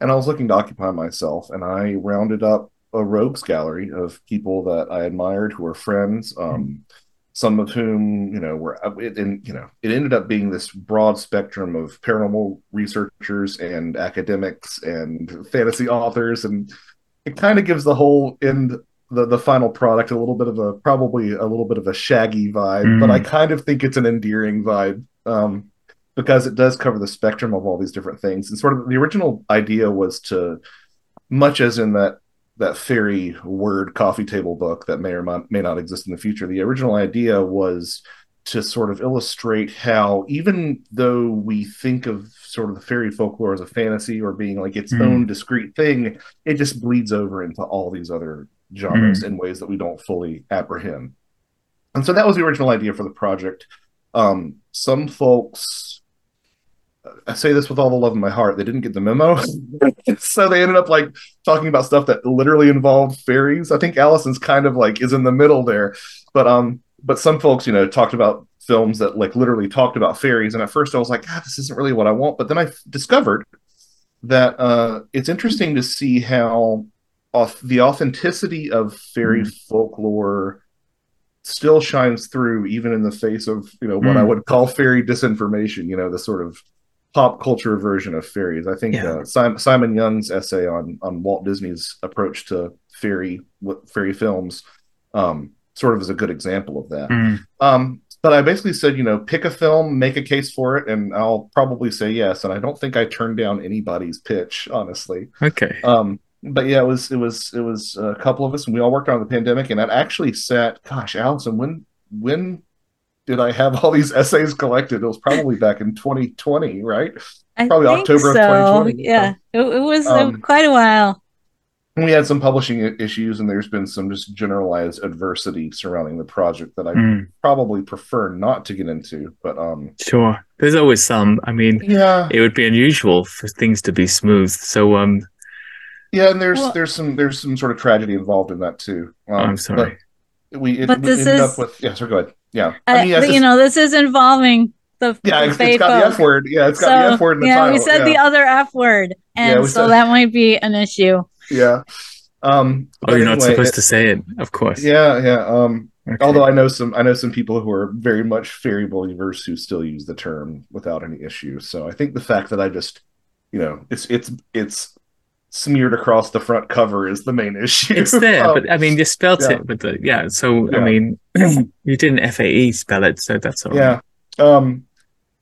And I was looking to occupy myself, and I rounded up a rogues gallery of people that I admired who were friends. Um, some of whom you know were uh, and you know it ended up being this broad spectrum of paranormal researchers and academics and fantasy authors and it kind of gives the whole end the the final product a little bit of a probably a little bit of a shaggy vibe mm. but i kind of think it's an endearing vibe um, because it does cover the spectrum of all these different things and sort of the original idea was to much as in that that fairy word coffee table book that may or may not exist in the future. The original idea was to sort of illustrate how even though we think of sort of the fairy folklore as a fantasy or being like its mm. own discrete thing, it just bleeds over into all these other genres mm. in ways that we don't fully apprehend. And so that was the original idea for the project. Um, some folks I say this with all the love in my heart. They didn't get the memo, so they ended up like talking about stuff that literally involved fairies. I think Allison's kind of like is in the middle there, but um, but some folks, you know, talked about films that like literally talked about fairies, and at first I was like, ah, this isn't really what I want. But then I discovered that uh, it's interesting to see how off the authenticity of fairy mm. folklore still shines through even in the face of you know what mm. I would call fairy disinformation. You know, the sort of pop culture version of fairies. I think yeah. uh, Simon, Simon Young's essay on on Walt Disney's approach to fairy fairy films um, sort of is a good example of that. Mm. Um, but I basically said, you know, pick a film, make a case for it, and I'll probably say yes. And I don't think I turned down anybody's pitch, honestly. Okay. Um, but yeah, it was it was it was a couple of us, and we all worked on the pandemic. And that actually sat, gosh, Allison, when when did I have all these essays collected? It was probably back in 2020, right? I probably October so. of 2020. Yeah, it, it was um, quite a while. We had some publishing issues, and there's been some just generalized adversity surrounding the project that I mm. probably prefer not to get into. But um, sure, there's always some. I mean, yeah, it would be unusual for things to be smooth. So um, yeah, and there's well, there's some there's some sort of tragedy involved in that too. Um, I'm sorry. we it, but this ended is, up with yeah. So go ahead. Yeah, I mean, yes, you know, this is involving the yeah, it's, it's got the F word. Yeah, it's got so, the F word in the yeah, title. we said yeah. the other F word, and yeah, so said, that might be an issue. Yeah. Um, oh, you're anyway, not supposed it, to say it, of course. Yeah, yeah. Um, okay. although I know some, I know some people who are very much fairy believers who still use the term without any issue. So I think the fact that I just, you know, it's it's it's smeared across the front cover is the main issue. It's there, um, but I mean, you spelt yeah. it with the yeah. So yeah. I mean, you didn't FAE spell it, so that's all. Yeah. Right. Um,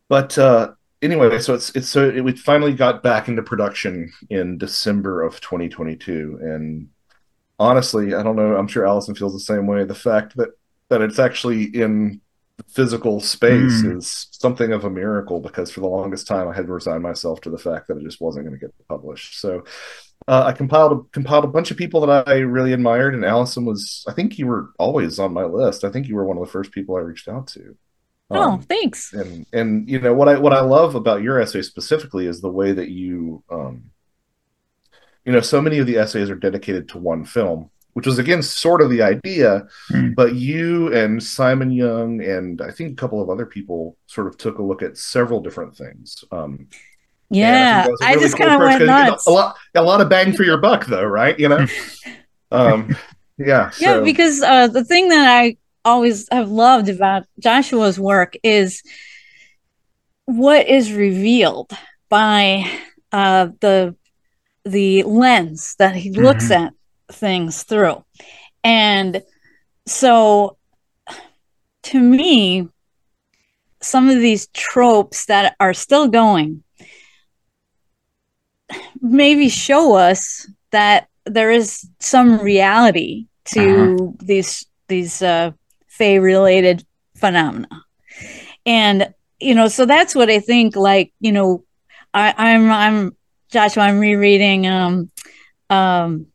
but uh, anyway, so it's it's so it, we finally got back into production in December of 2022, and honestly, I don't know. I'm sure Allison feels the same way. The fact that that it's actually in physical space mm. is something of a miracle because for the longest time I had resigned myself to the fact that it just wasn't going to get published. So uh, I compiled a, compiled a bunch of people that I really admired, and Allison was. I think you were always on my list. I think you were one of the first people I reached out to. Oh, um, oh, thanks. And and you know what I what I love about your essay specifically is the way that you um, you know so many of the essays are dedicated to one film which was again sort of the idea. Mm. But you and Simon Young and I think a couple of other people sort of took a look at several different things. Um, yeah, I, really I, just cool kind of went nuts. a lot, a lot of bang for your buck, though, right? You know, um, yeah, yeah. So. Because uh, the thing that I always have loved about Joshua's work is what is revealed by uh, the the lens that he looks mm-hmm. at things through. And so to me, some of these tropes that are still going maybe show us that there is some reality to uh-huh. these these uh fey related phenomena and you know so that's what i think like you know i i'm i'm joshua i'm rereading um um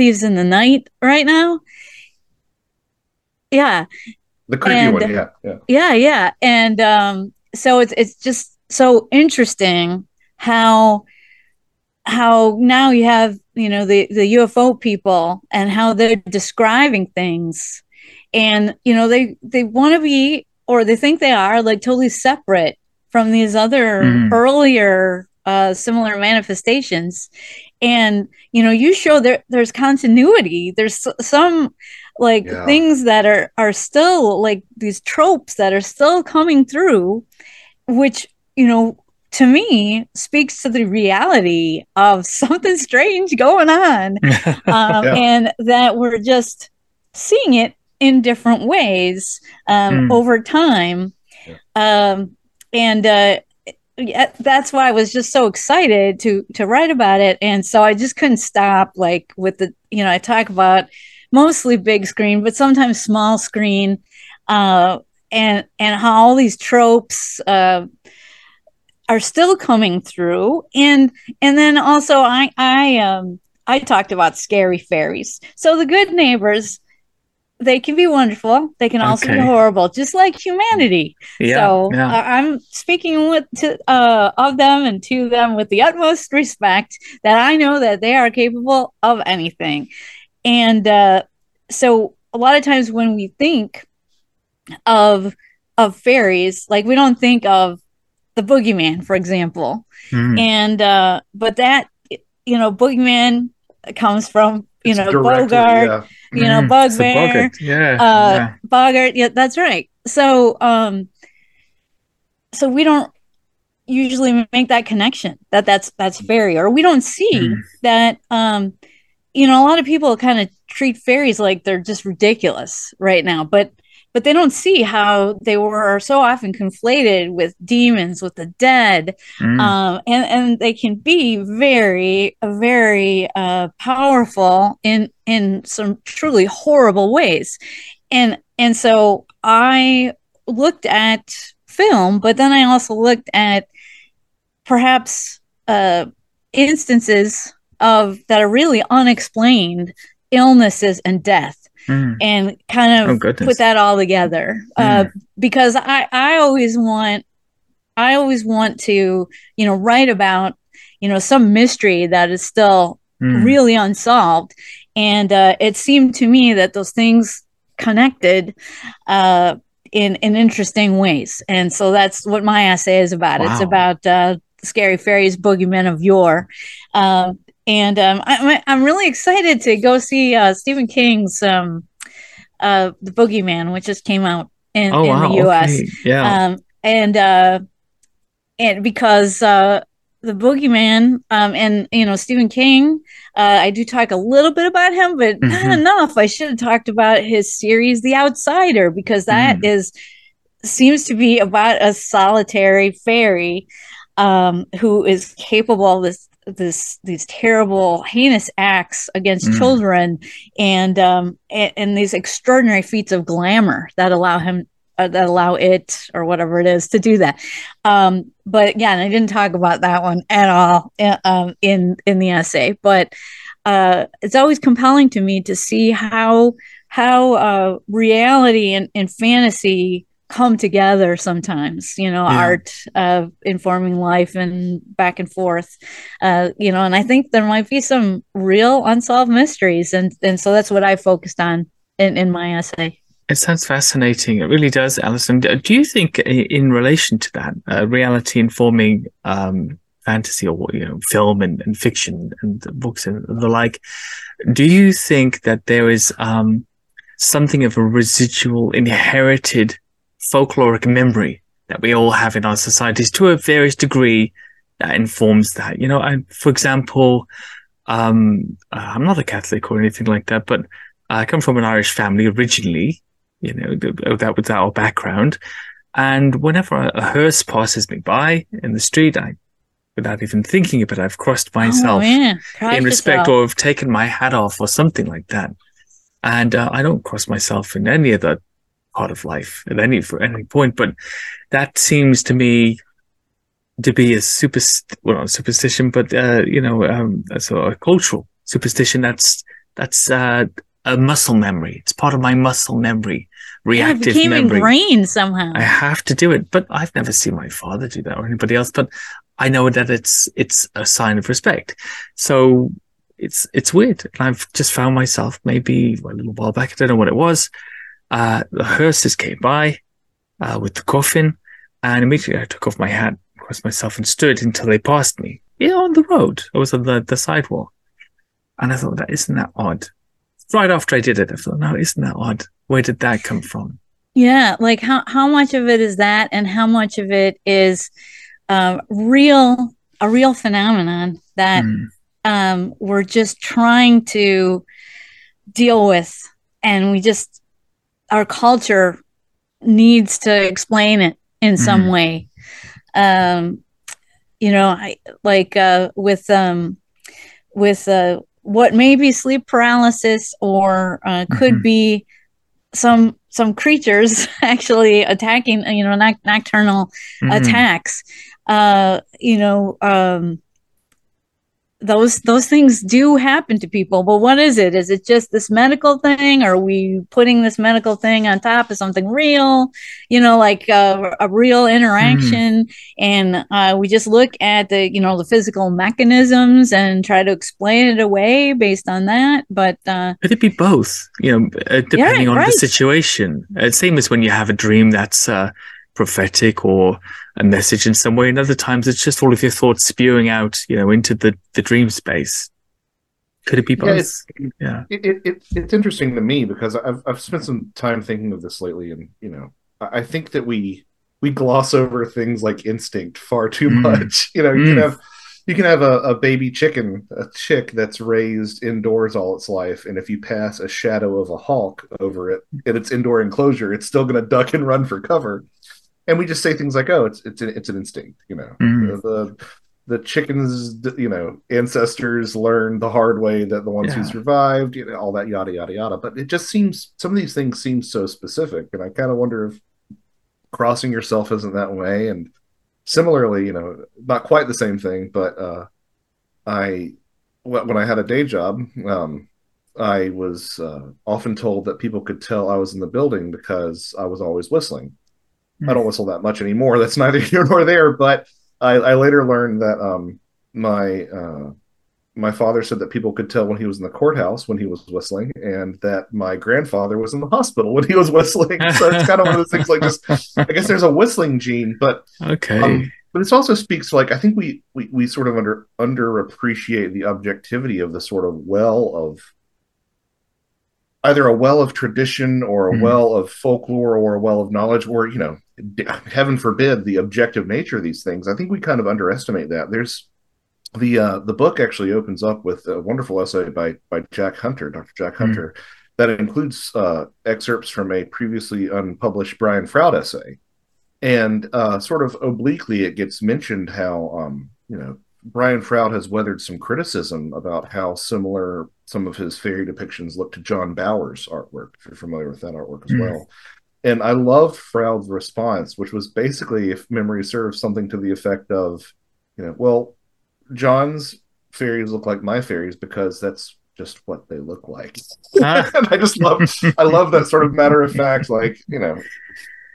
Thieves in the Night right now. Yeah. The creepy and, one, yeah, yeah. Yeah, yeah. And um, so it's it's just so interesting how how now you have, you know, the, the UFO people and how they're describing things. And, you know, they they want to be or they think they are like totally separate from these other mm. earlier uh, similar manifestations, and you know, you show there there's continuity. There's some like Yeah. things that are are still like these tropes that are still coming through, which you know to me speaks to the reality of something strange going on um, Yeah. and that we're just seeing it in different ways um, Mm. over time. Um, and uh, yeah, that's why I was just so excited to to write about it. And so I just couldn't stop. Like with the, you know, I talk about mostly big screen, but sometimes small screen, uh, and and how all these tropes. Uh, are still coming through and and then also i i um i talked about scary fairies so the good neighbors they can be wonderful. They can also be horrible just like humanity. Yeah, so yeah. I- i'm speaking with to uh of them and to them with the utmost respect that i know that they are capable of anything. And uh so a lot of times when we think of of fairies like we don't think of the boogeyman for example. Mm. and uh but that you know boogeyman comes from you It's know directly- bogart yeah. you know, Mm, bugbear, Bogart, Yeah, uh yeah. bogart yeah that's right so um so we don't usually make that connection that that's that's fairy or we don't see Mm. that um you know a lot of people kind of treat fairies like they're just ridiculous right now but but they don't see how they were so often conflated with demons with the dead. Mm. um, and and they can be very very uh, powerful in in some truly horrible ways. And and so i looked at film but then i also looked at perhaps uh, instances of that are really unexplained illnesses and death Mm. and kind Oh, of goodness. put that all together uh, because I I always want I always want to you know write about you know some mystery that is still Mm. really unsolved and uh, it seemed to me that those things connected uh, in in interesting ways and so that's what my essay is about it's about uh, scary fairies boogeymen of yore um, and um, I, I'm really excited to go see uh, Stephen King's um, uh, The Boogeyman, which just came out in, Oh in wow. the U.S. Okay. Yeah. Um, and uh, and because uh, the Boogeyman um, and you know Stephen King, uh, I do talk a little bit about him, but not Mhm. enough. I should have talked about his series, The Outsider, because that Mm. is seems to be about a solitary fairy um, who is capable of this this these terrible heinous acts against Mm. children and um and, and these extraordinary feats of glamour that allow him uh, that allow it or whatever it is to do that um but again i didn't talk about that one at all uh, um in in the essay but uh it's always compelling to me to see how how uh reality and, and fantasy come together sometimes you know Yeah. art uh informing life and back and forth uh you know and i think there might be some real unsolved mysteries and and so that's what i focused on in in my essay It sounds fascinating. It really does, Alison. Do you think, in relation to that, uh, reality informing um, fantasy or you know, film and, and fiction and books and the like, do you think that there is um, something of a residual inherited folkloric memory that we all have in our societies to a various degree that informs that? You know, I, for example, um, uh, I'm not a Catholic or anything like that, but I come from an Irish family originally you know, th- that was our background. And whenever a, a hearse passes me by in the street, I, without even thinking of it, I've crossed myself oh, yeah. Cross in respect yourself. or have taken my hat off or something like that. And uh, I don't cross myself in any of other part of life at any for any point, but that seems to me to be a super well not a superstition, but uh, you know, um, a a cultural superstition. That's that's uh, a muscle memory. It's part of my muscle memory, yeah, it reactive became memory. ingrained somehow I have to do it, but I've never seen my father do that or anybody else. But I know that it's it's a sign of respect. So it's it's weird. And I've just found myself maybe a little while back. I don't know what it was. Uh, the hearses came by uh, with the coffin, and immediately I took off my hat, crossed myself and stood until they passed me. Yeah, on the road. I was on the, the sidewalk. And I thought, that isn't that odd? Right after I did it, I thought, no, isn't that odd? Where did that come from? Yeah, like how how much of it is that, and how much of it is uh, real a real phenomenon that Mm. um, we're just trying to deal with, and we just our culture needs to explain it in some Mhm. way. Um, you know, I like uh, with um, with uh, what may be sleep paralysis or uh, could Mhm. be some some creatures actually attacking you know noc- nocturnal Mhm. attacks uh you know um those those things do happen to people but what is it is it just this medical thing or are we putting this medical thing on top of something real you know like uh, a real interaction and uh, we just look at the you know the physical mechanisms and try to explain it away based on that but uh Could it be both? You know, uh, depending on right. the situation. Uh, same as when you have a dream that's uh, prophetic or a message in some way. And other times it's just all of your thoughts spewing out, you know, into the, the dream space. Could it be Yeah, both? it's- Yeah. It, it, it it's interesting to me because I've I've spent some time thinking of this lately, and you know, I I think that we we gloss over things like instinct far too Mm. much. You know, you Mm. can have you can have a, a baby chicken, a chick that's raised indoors all its life, and if you pass a shadow of a hawk over it in its indoor enclosure, it's still going to duck and run for cover. And we just say things like, "Oh, it's it's an, it's an instinct," you know. Mm. The the chickens, you know, ancestors learned the hard way that the ones who Yeah. survived, you know, all that yada yada yada. But it just seems some of these things seem so specific, and I kind of wonder if crossing yourself isn't that way. And similarly, you know, not quite the same thing, but uh, I when I had a day job, um, I was uh, often told that people could tell I was in the building because I was always whistling. I don't whistle that much anymore. That's neither here nor there. But I, I later learned that um, my uh, my father said that people could tell when he was in the courthouse when he was whistling, and that my grandfather was in the hospital when he was whistling. So it's kind of one of those things like just I guess there's a whistling gene, but Okay. um, but this also speaks to like I think we we we sort of under underappreciate the objectivity of the sort of well of either a well of tradition or a Mhm. well of folklore or a well of knowledge or you know heaven forbid the objective nature of these things i think we kind of underestimate that. There's the uh the book actually opens up with a wonderful essay by by jack hunter dr jack hunter that includes uh excerpts from a previously unpublished brian froud essay. And uh sort of obliquely it gets mentioned how um you know brian froud has weathered some criticism about how similar some of his fairy depictions look to john bauer's artwork if you're familiar with that artwork as Mm. well and i loved froud's response which was basically if memory serves something to the effect of you know well john's fairies look like my fairies because that's just what they look like Ah. and i just love i love that sort of matter of fact like you know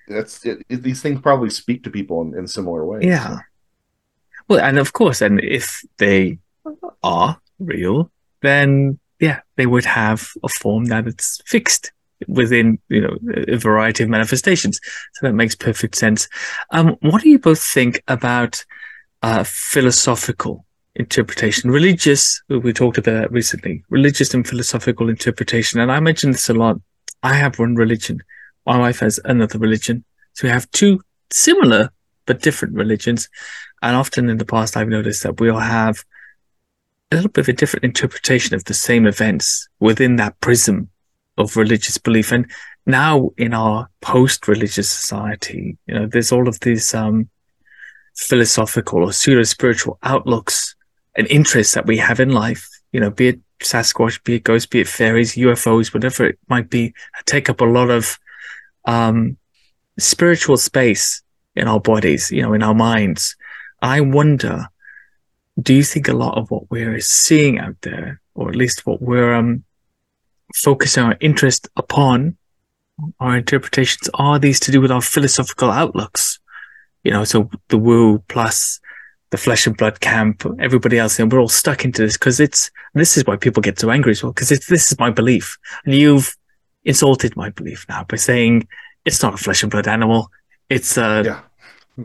that's it, it- these things probably speak to people in, in similar ways Yeah. Well, and of course, and if they are real, then yeah, they would have a form that it's fixed within, you know, a variety of manifestations. So that makes perfect sense. Um, what do you both think about uh, philosophical interpretation, religious? We talked about that recently. Religious and philosophical interpretation, and I mentioned this a lot. I have one religion. My wife has another religion. So we have two similar but different religions. And often in the past, I've noticed that we'll have a little bit of a different interpretation of the same events within that prism of religious belief. And now in our post-religious society, you know, there's all of these um, philosophical or pseudo-spiritual outlooks and interests that we have in life. You know, be it Sasquatch, be it ghosts, be it fairies, UFOs, whatever it might be, take up a lot of um, spiritual space in our bodies, you know, in our minds. I wonder, do you think a lot of what we're seeing out there, or at least what we're um, focusing our interest upon, our interpretations, are these to do with our philosophical outlooks? You know, so the woo plus the flesh and blood camp, everybody else, and we're all stuck into this because it's, this is why people get so angry as well, because it's, this is my belief. And you've insulted my belief now by saying it's not a flesh and blood animal. It's a, yeah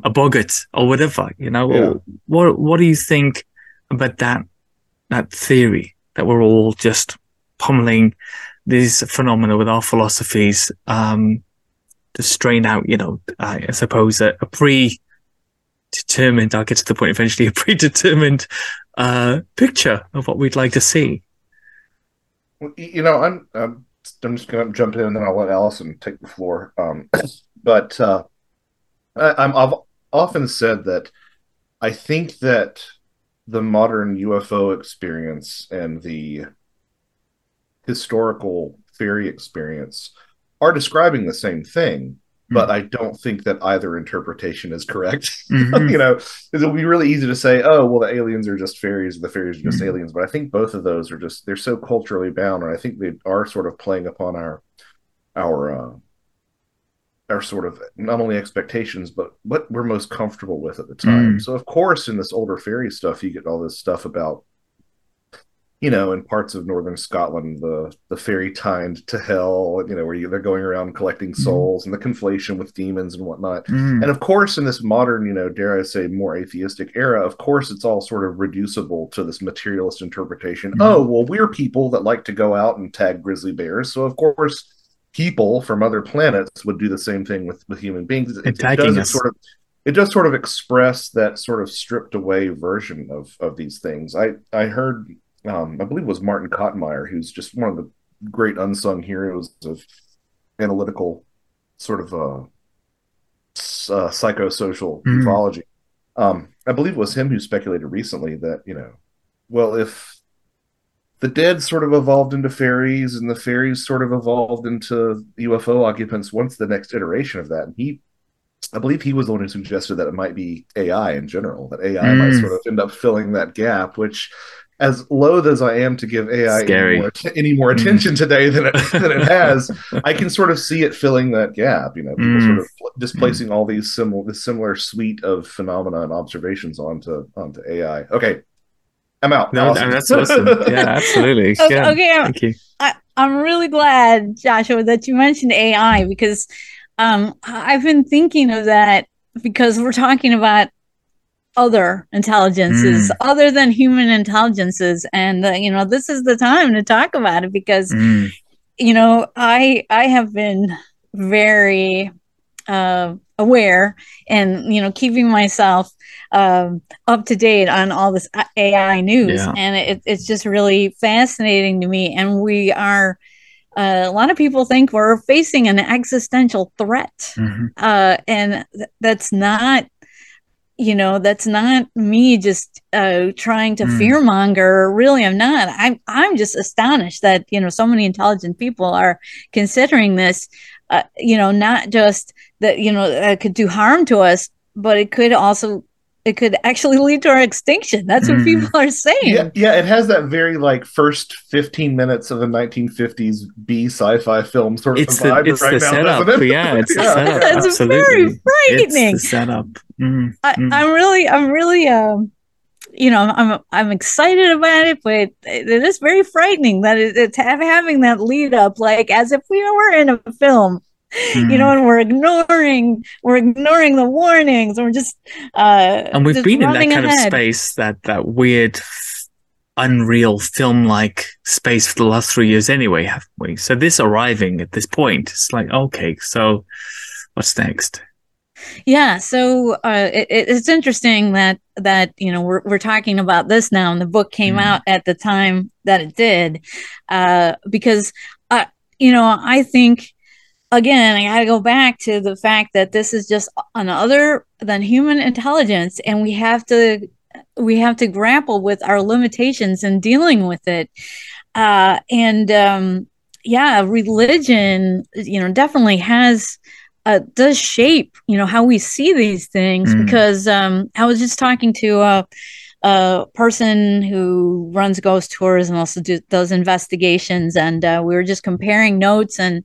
a boggart or whatever. You know, Yeah. what what do you think about that that theory that we're all just pummeling these phenomena with our philosophies um, to strain out, you know, I, suppose a, a predetermined. I'll get to the point eventually. A predetermined uh, picture of what we'd like to see. You know, I'm I'm, I'm just going to jump in and then I'll let Allison take the floor. Um, but uh, I, I'm, I've often said that I think that the modern UFO experience and the historical fairy experience are describing the same thing, but I don't think that either interpretation is correct. Mhm. you know, it would be really easy to say, oh, well, the aliens are just fairies, the fairies are just Mhm. aliens. But I think both of those are just they're so culturally bound, and I think they are sort of playing upon our our uh, our sort of not only expectations, but what we're most comfortable with at the time. Mm. So of course, in this older fairy stuff, you get all this stuff about you know, in parts of northern Scotland, the the fairy timed to hell, you know, where you, they're going around collecting souls and the conflation with demons and whatnot. Mm. And of course, in this modern, you know, dare I say, more atheistic era, of course, it's all sort of reducible to this materialist interpretation. Mhm. Oh, well, we're people that like to go out and tag grizzly bears. So, of course, people from other planets would do the same thing with, with human beings. It, it does us. sort of it does sort of express that sort of stripped away version of of these things. I I heard um, I believe it was Martin Kottmeyer, who's just one of the great unsung heroes of analytical sort of uh, uh, psychosocial Mm. ufology. Um, I believe it was him who speculated recently that you know, well, if the dead sort of evolved into fairies and the fairies sort of evolved into UFO occupants, what's the next iteration of that? And he, I believe he was the one who suggested that it might be AI in general, that AI might Mm. sort of end up filling that gap, which as loath as I am to give AI any more, att- any more Mm. attention today than it, than it has, I can sort of see it filling that gap. You know, people Mm. sort of pl- displacing all these similar, this similar suite of phenomena and observations onto onto AI. Okay, I'm out. No, Allison. that's awesome. Yeah, absolutely. O- Yeah. Okay, I'm, Thank you. I, I'm really glad, Joshua, that you mentioned AI because um, I've been thinking of that because we're talking about other intelligences other than human intelligences, and uh, you know this is the time to talk about it because Mm. you know i i have been very uh aware and you know keeping myself um up to date on all this ai news Yeah. and it, it's just really fascinating to me and we are uh, a lot of people think we're facing an existential threat Mhm. uh, and th- that's not you know that's not me just uh, trying to Mm. fearmonger. Really i'm not. I'm i'm just astonished that you know so many intelligent people are considering this. Uh, you know not just that you know it could do harm to us but it could also it could actually lead to our extinction that's what Mm. people are saying Yeah, yeah, it has that very like first 15 minutes of a 1950s B sci-fi film sort of It's vibe the it's right the now, setup. it? Yeah, it's the Yeah. setup. That's absolutely. very It's frightening. the setup. Mm. I, Mm. I'm really, I'm really, um, you know, I'm, I'm excited about it, but it is very frightening that it, it's having that lead up, like as if we were in a film, you know, and we're ignoring, we're ignoring the warnings, and we're just, uh, and we've just been in that kind of space that that weird unreal film like space for the last three years anyway haven't we? So this arriving at this point it's like okay so what's next? Yeah, so uh, it, it- it's interesting that that you know we're we're talking about this now, and the book came Mhm. out at the time that it did, uh, because uh, you know I think again I got to go back to the fact that this is just another than human intelligence, and we have to we have to grapple with our limitations in dealing with it, uh, and um, yeah, religion you know definitely has uh, does shape you know how we see these things Mm. because um, I was just talking to a, a person who runs ghost tours and also do, does investigations, and uh, we were just comparing notes and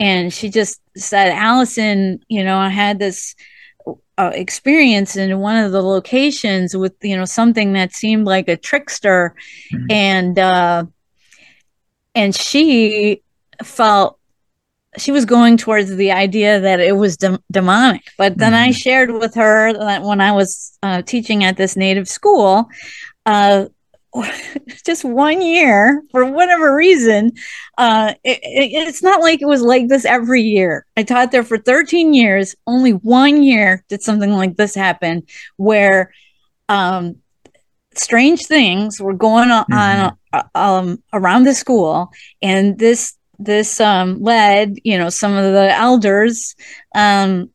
and she just said, Allison, you know, I had this uh, experience in one of the locations with you know something that seemed like a trickster, Mhm. and uh, and she felt she was going towards the idea that it was de- demonic. But then mm-hmm. I shared with her that when I was uh, teaching at this native school, uh, just one year for whatever reason uh, it, it, it's not like it was like this every year i taught there for 13 years only one year did something like this happen where um, strange things were going on, mm-hmm. Uh, um, around the school and this this um, led you know some of the elders um,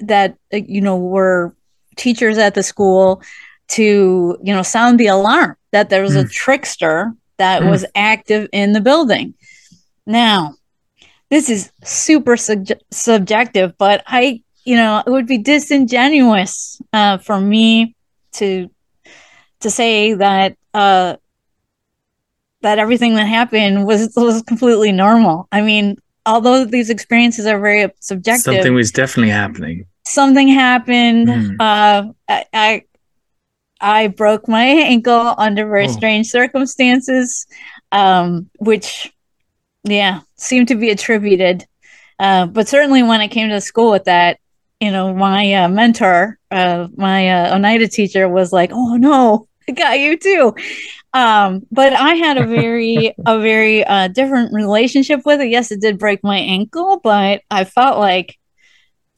that uh, you know were teachers at the school to you know sound the alarm that there was mm. a trickster that mm. was active in the building now this is super sub- subjective but i you know it would be disingenuous uh, for me to to say that uh, that everything that happened was was completely normal. I mean, although these experiences are very subjective, something was definitely happening. Something happened. Mm. Uh, I, I, I broke my ankle under very oh. strange circumstances, um, which, yeah, seemed to be attributed. Uh, but certainly when I came to school with that, you know, my uh, mentor, uh, my uh, Oneida teacher was like, "Oh no, I got you too." Um, but I had a very, a very uh, different relationship with it. Yes, it did break my ankle, but I felt like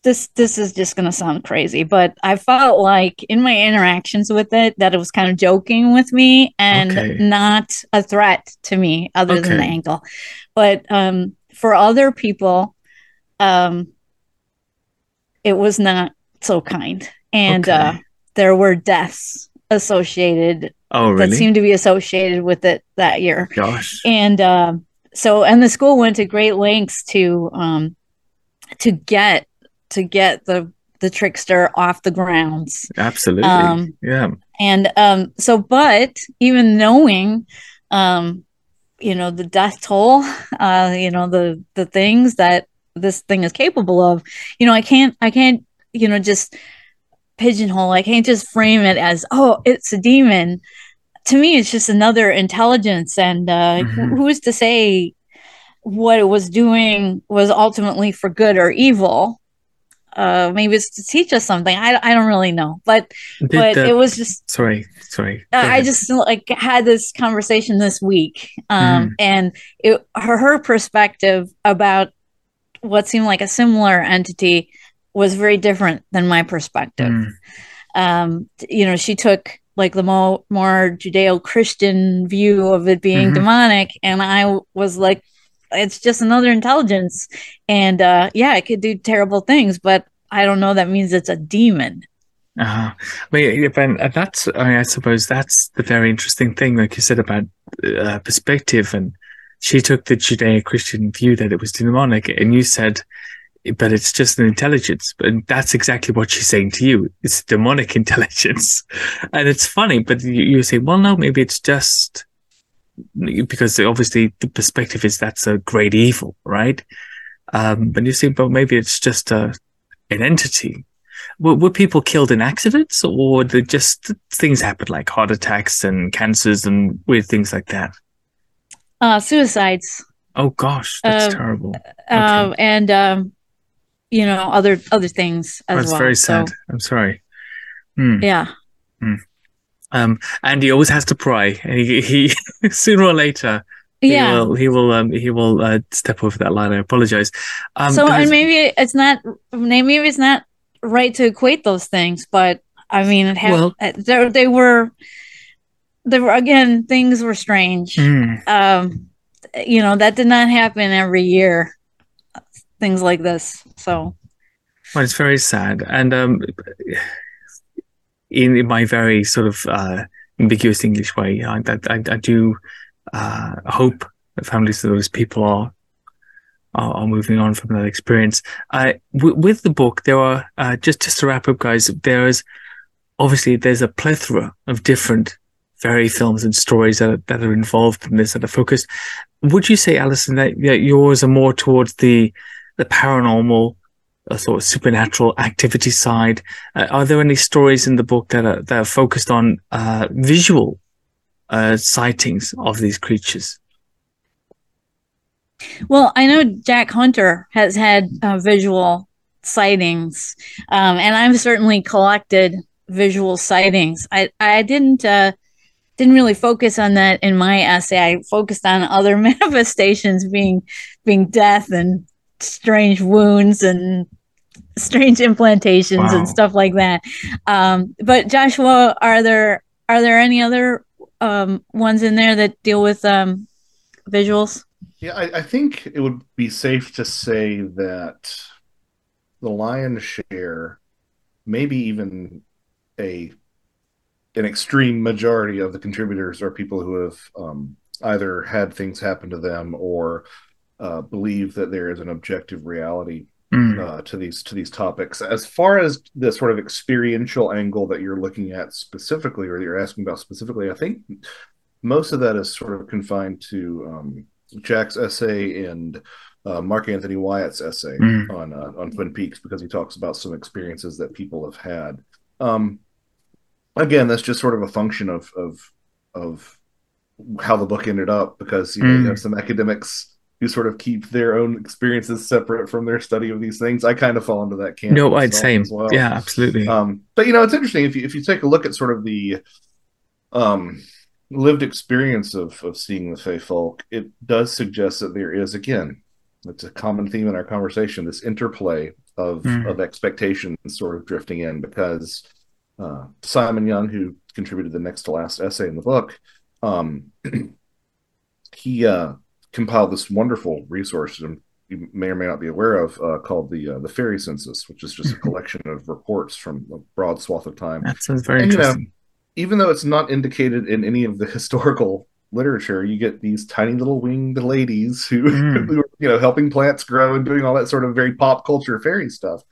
this. This is just going to sound crazy, but I felt like in my interactions with it that it was kind of joking with me and okay. not a threat to me, other okay. than the ankle. But um, for other people, um, it was not so kind. And okay. uh, there were deaths associated oh, really? that seemed to be associated with it that year. Gosh. And uh, so, and the school went to great lengths to um, to get to get the the trickster off the grounds. Absolutely. Um, yeah. And um, so, but even knowing, um, you know, the death toll, uh, you know, the the things that this thing is capable of you know i can't i can't you know just pigeonhole. I can't just frame it as oh it's a demon. To me it's just another intelligence and uh mm-hmm. who is to say what it was doing was ultimately for good or evil? Uh maybe it's to teach us something. I, I don't really know. But Did but the, it was just sorry sorry. Uh, i just like had this conversation this week um mm. and it her, her perspective about what seemed like a similar entity was very different than my perspective. Mm. Um, you know, she took like the more, more Judeo Christian view of it being mm-hmm. demonic, and I was like, it's just another intelligence. And uh, yeah, it could do terrible things, but I don't know that means it's a demon. Uh-huh. Well, Ben, that's, I, mean, I suppose that's the very interesting thing, like you said about uh, perspective and she took the Judeo-Christian view that it was demonic, and you said, but it's just an intelligence. And that's exactly what she's saying to you. It's demonic intelligence. and it's funny, but you, you say, well, no, maybe it's just because obviously the perspective is that's a great evil, right? Um, but you say, but maybe it's just a, an entity. Were, were people killed in accidents or did just things happen like heart attacks and cancers and weird things like that? Uh, suicides. Oh gosh, that's uh, terrible. Uh, okay. and um, you know other other things as well. that's well. very sad. So, I'm sorry. Mm. Yeah. Mm. Um, and he always has to pray, and he, he sooner or later yeah. he will he will um, he will uh, step over that line. I apologize. Um, so and maybe it's not maybe it's not right to equate those things, but I mean, it well, they, they were there were again things were strange. Mm. Um, you know that did not happen every year. Things like this. So, well, it's very sad, and um, in, my very sort of uh, ambiguous English way, I, I, I do uh, hope that families of those people are are, moving on from that experience. Uh, with the book, there are uh, just just to wrap up, guys. There is obviously there's a plethora of different fairy films and stories that are, that are involved in this that are focused. Would you say, Alison, that, that yours are more towards the the paranormal, uh, sort of supernatural activity side? Uh, are there any stories in the book that are that are focused on uh, visual uh, sightings of these creatures? Well, I know Jack Hunter has had uh, visual sightings, um, and I've certainly collected visual sightings. I I didn't didn't really focus on that in my essay. I focused on other manifestations being being death and strange wounds and strange implantations wow. and stuff like that. Um, but Joshua, are there are there any other um, ones in there that deal with um, visuals? Yeah, I, I, think it would be safe to say that the lion's share, maybe even a an extreme majority of the contributors are people who have um, either had things happen to them or uh, believe that there is an objective reality mm. uh, to these to these topics. As far as the sort of experiential angle that you're looking at specifically, or you're asking about specifically, I think most of that is sort of confined to um, Jack's essay and uh, Mark Anthony Wyatt's essay mm. on uh, on Twin Peaks because he talks about some experiences that people have had. Um, again, that's just sort of a function of of of how the book ended up because you, know, mm. you have some academics who sort of keep their own experiences separate from their study of these things. I kind of fall into that camp. No, I'd same. Well. Yeah, absolutely. Um, but you know, it's interesting if you if you take a look at sort of the um, lived experience of of seeing the Fey folk, it does suggest that there is again, it's a common theme in our conversation, this interplay of mm. of expectations sort of drifting in because uh, Simon Young, who contributed the next to last essay in the book, um, he uh, compiled this wonderful resource and you may or may not be aware of uh, called the uh, the fairy census, which is just a collection of reports from a broad swath of time. That sounds very and, interesting. You know, even though it's not indicated in any of the historical literature, you get these tiny little winged ladies who, mm. who are, you know, helping plants grow and doing all that sort of very pop culture fairy stuff.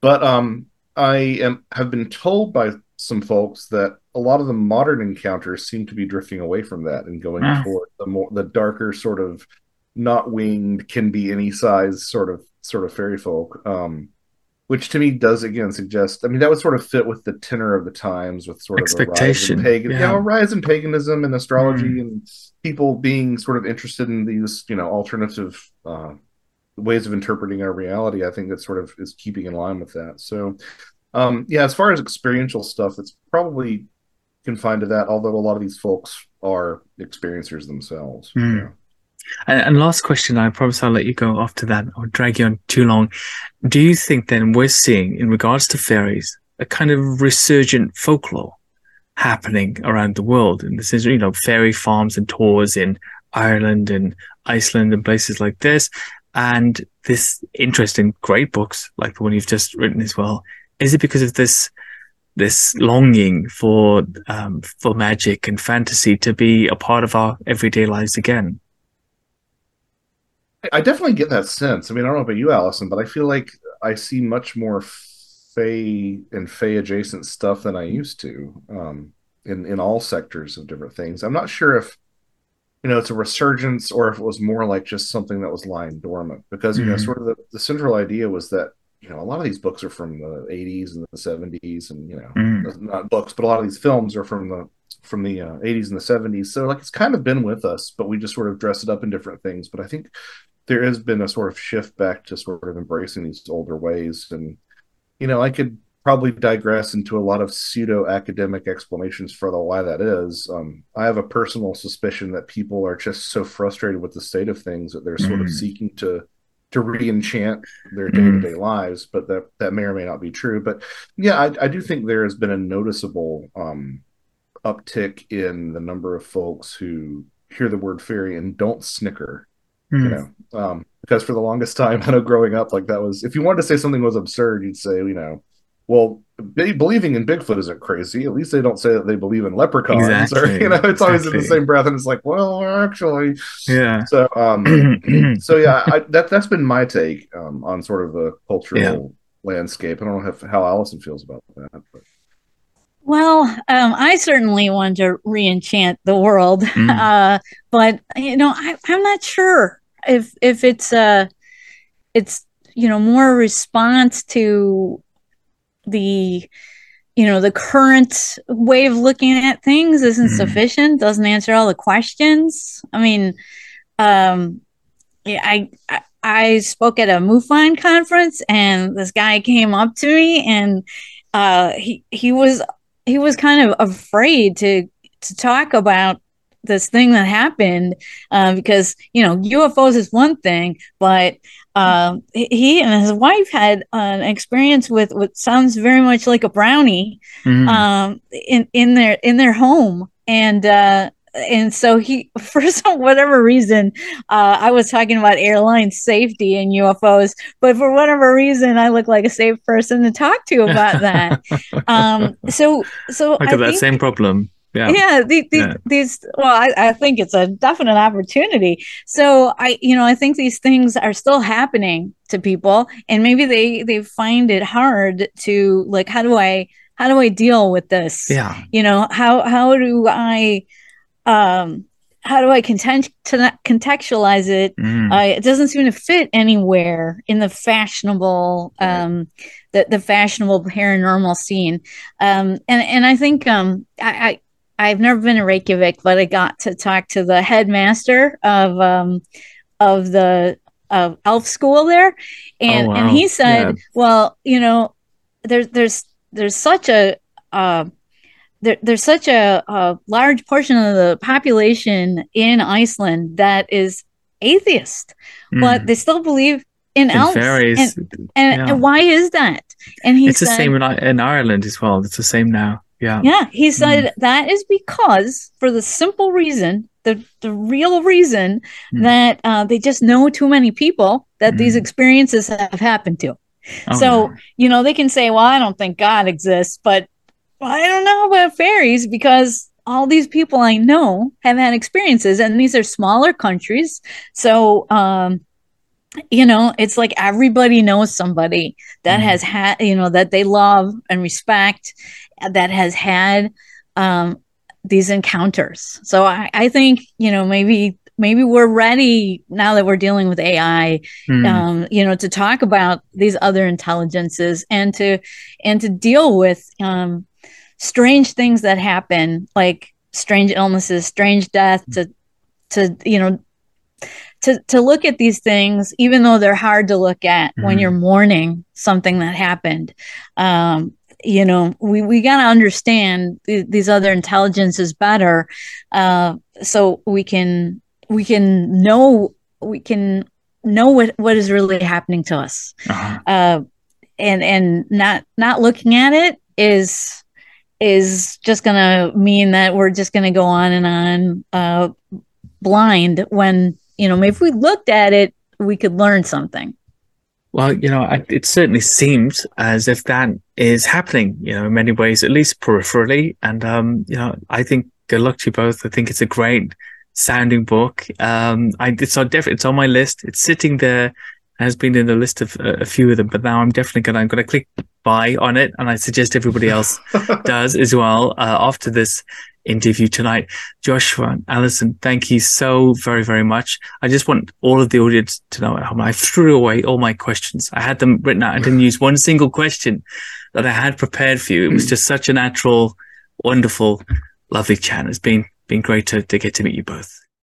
But um, I am have been told by some folks that a lot of the modern encounters seem to be drifting away from that and going mm. toward the more the darker sort of not winged can be any size sort of sort of fairy folk um, which to me does again suggest i mean that would sort of fit with the tenor of the times with sort of expectation a rise in pagan, yeah. You know, rise in paganism and astrology mm. and people being sort of interested in these you know alternative uh, ways of interpreting our reality i think that sort of is keeping in line with that so um, yeah as far as experiential stuff it's probably confined to that, although a lot of these folks are experiencers themselves. Mm. Yeah. And, and, last question, I promise I'll let you go after that. I'll drag you on too long. Do you think then we're seeing, in regards to fairies, a kind of resurgent folklore happening around the world? And this is, you know, fairy farms and tours in Ireland and Iceland and places like this. And this interesting, great books like the one you've just written as well. Is it because of this this longing for um, for magic and fantasy to be a part of our everyday lives again. I definitely get that sense. I mean, I don't know about you, Allison, but I feel like I see much more Fey and Fey adjacent stuff than I used to um, in in all sectors of different things. I'm not sure if you know it's a resurgence or if it was more like just something that was lying dormant because you mm-hmm. know sort of the, the central idea was that you know, a lot of these books are from the 80s and the 70s, and you know, mm. not books, but a lot of these films are from the from the uh, 80s and the 70s. So like it's kind of been with us, but we just sort of dress it up in different things. But I think there has been a sort of shift back to sort of embracing these older ways, and you know, I could probably digress into a lot of pseudo academic explanations for the why that is. Um, I have a personal suspicion that people are just so frustrated with the state of things that they're sort mm. of seeking to to re-enchant their mm-hmm. day-to-day mm. lives but that that may or may not be true but yeah I, I do think there has been a noticeable um, uptick in the number of folks who hear the word fairy and don't snicker mm. you know um, because for the longest time i know growing up like that was if you wanted to say something was absurd you'd say you know well, believing in Bigfoot isn't crazy. At least they don't say that they believe in leprechauns, exactly. or you know, it's exactly. always in the same breath, and it's like, well, actually, yeah. So, um, so yeah, I, that that's been my take um, on sort of the cultural yeah. landscape. I don't know if, how Allison feels about that. But. Well, um, I certainly want to re-enchant the world, mm. uh, but you know, I, I'm not sure if if it's uh it's you know more a response to the you know the current way of looking at things isn't mm-hmm. sufficient doesn't answer all the questions i mean um yeah, I, I I spoke at a MUFON conference, and this guy came up to me, and uh, he he was he was kind of afraid to to talk about this thing that happened uh, because you know UFOs is one thing, but uh, he and his wife had an experience with what sounds very much like a brownie mm. um, in in their in their home, and uh, and so he for some whatever reason uh, i was talking about airline safety and ufos but for whatever reason i look like a safe person to talk to about that. Um, so so look at that think, same problem yeah yeah, the, the, yeah. these well I, I think it's a definite opportunity so i you know i think these things are still happening to people and maybe they they find it hard to like how do i how do i deal with this yeah you know how how do i um, how do I content- contextualize it? Mm. Uh, it doesn't seem to fit anywhere in the fashionable, um, the, the fashionable paranormal scene. Um, and and I think um, I, I have never been to Reykjavik, but I got to talk to the headmaster of um, of the of elf school there, and oh, wow. and he said, yeah. well, you know, there's there's there's such a uh, there, there's such a, a, large portion of the population in Iceland that is atheist, mm. but they still believe in, in elves. Fairies. And, and, yeah. and, why is that? And he it's said, the same in, in Ireland as well. It's the same now. Yeah. Yeah. He said mm. that is because, for the simple reason, the, the real reason mm. that uh, they just know too many people that these hmm. experiences have happened to. Oh, so, you know, they can say, well, I don't think God exists, but I don't know about fairies because all these people I know have had experiences, and these are smaller countries. So, um, you know, it's like everybody knows somebody that mm. has had, you know, that they love and respect, that has had um, these encounters. So I, I think, you know, maybe maybe we're ready now that we're dealing with AI, mm. um, you know, to talk about these other intelligences and to and to deal with um, strange things that happen, like strange illnesses, strange death, to to you know to to look at these things, even though they're hard to look at mm-hmm. when you're mourning something that happened. Um, you know, we we got to understand th- these other intelligences better, uh, so we can we can know we can know what what is really happening to us, uh-huh. uh, and and not not looking at it is is just going to mean that we're just going to go on and on uh, blind when, you know, if we looked at it, we could learn something. Well, you know, it certainly seems as if that is happening, you know, in many ways, at least peripherally. And, um, you know, I think good luck to you both. I think it's a great sounding book. Um, I, it's on, def- it's on my list. It's sitting there has been in the list of uh, a few of them, but now I'm definitely gonna I'm gonna click buy on it, and I suggest everybody else does as well uh, after this interview tonight. Joshua and Alison, thank you so very very much. I just want all of the audience to know at home. I threw away all my questions. I had them written out. I didn't use one single question that I had prepared for you. It was just such a natural, wonderful, lovely chat. It's been been great to, to get to meet you both.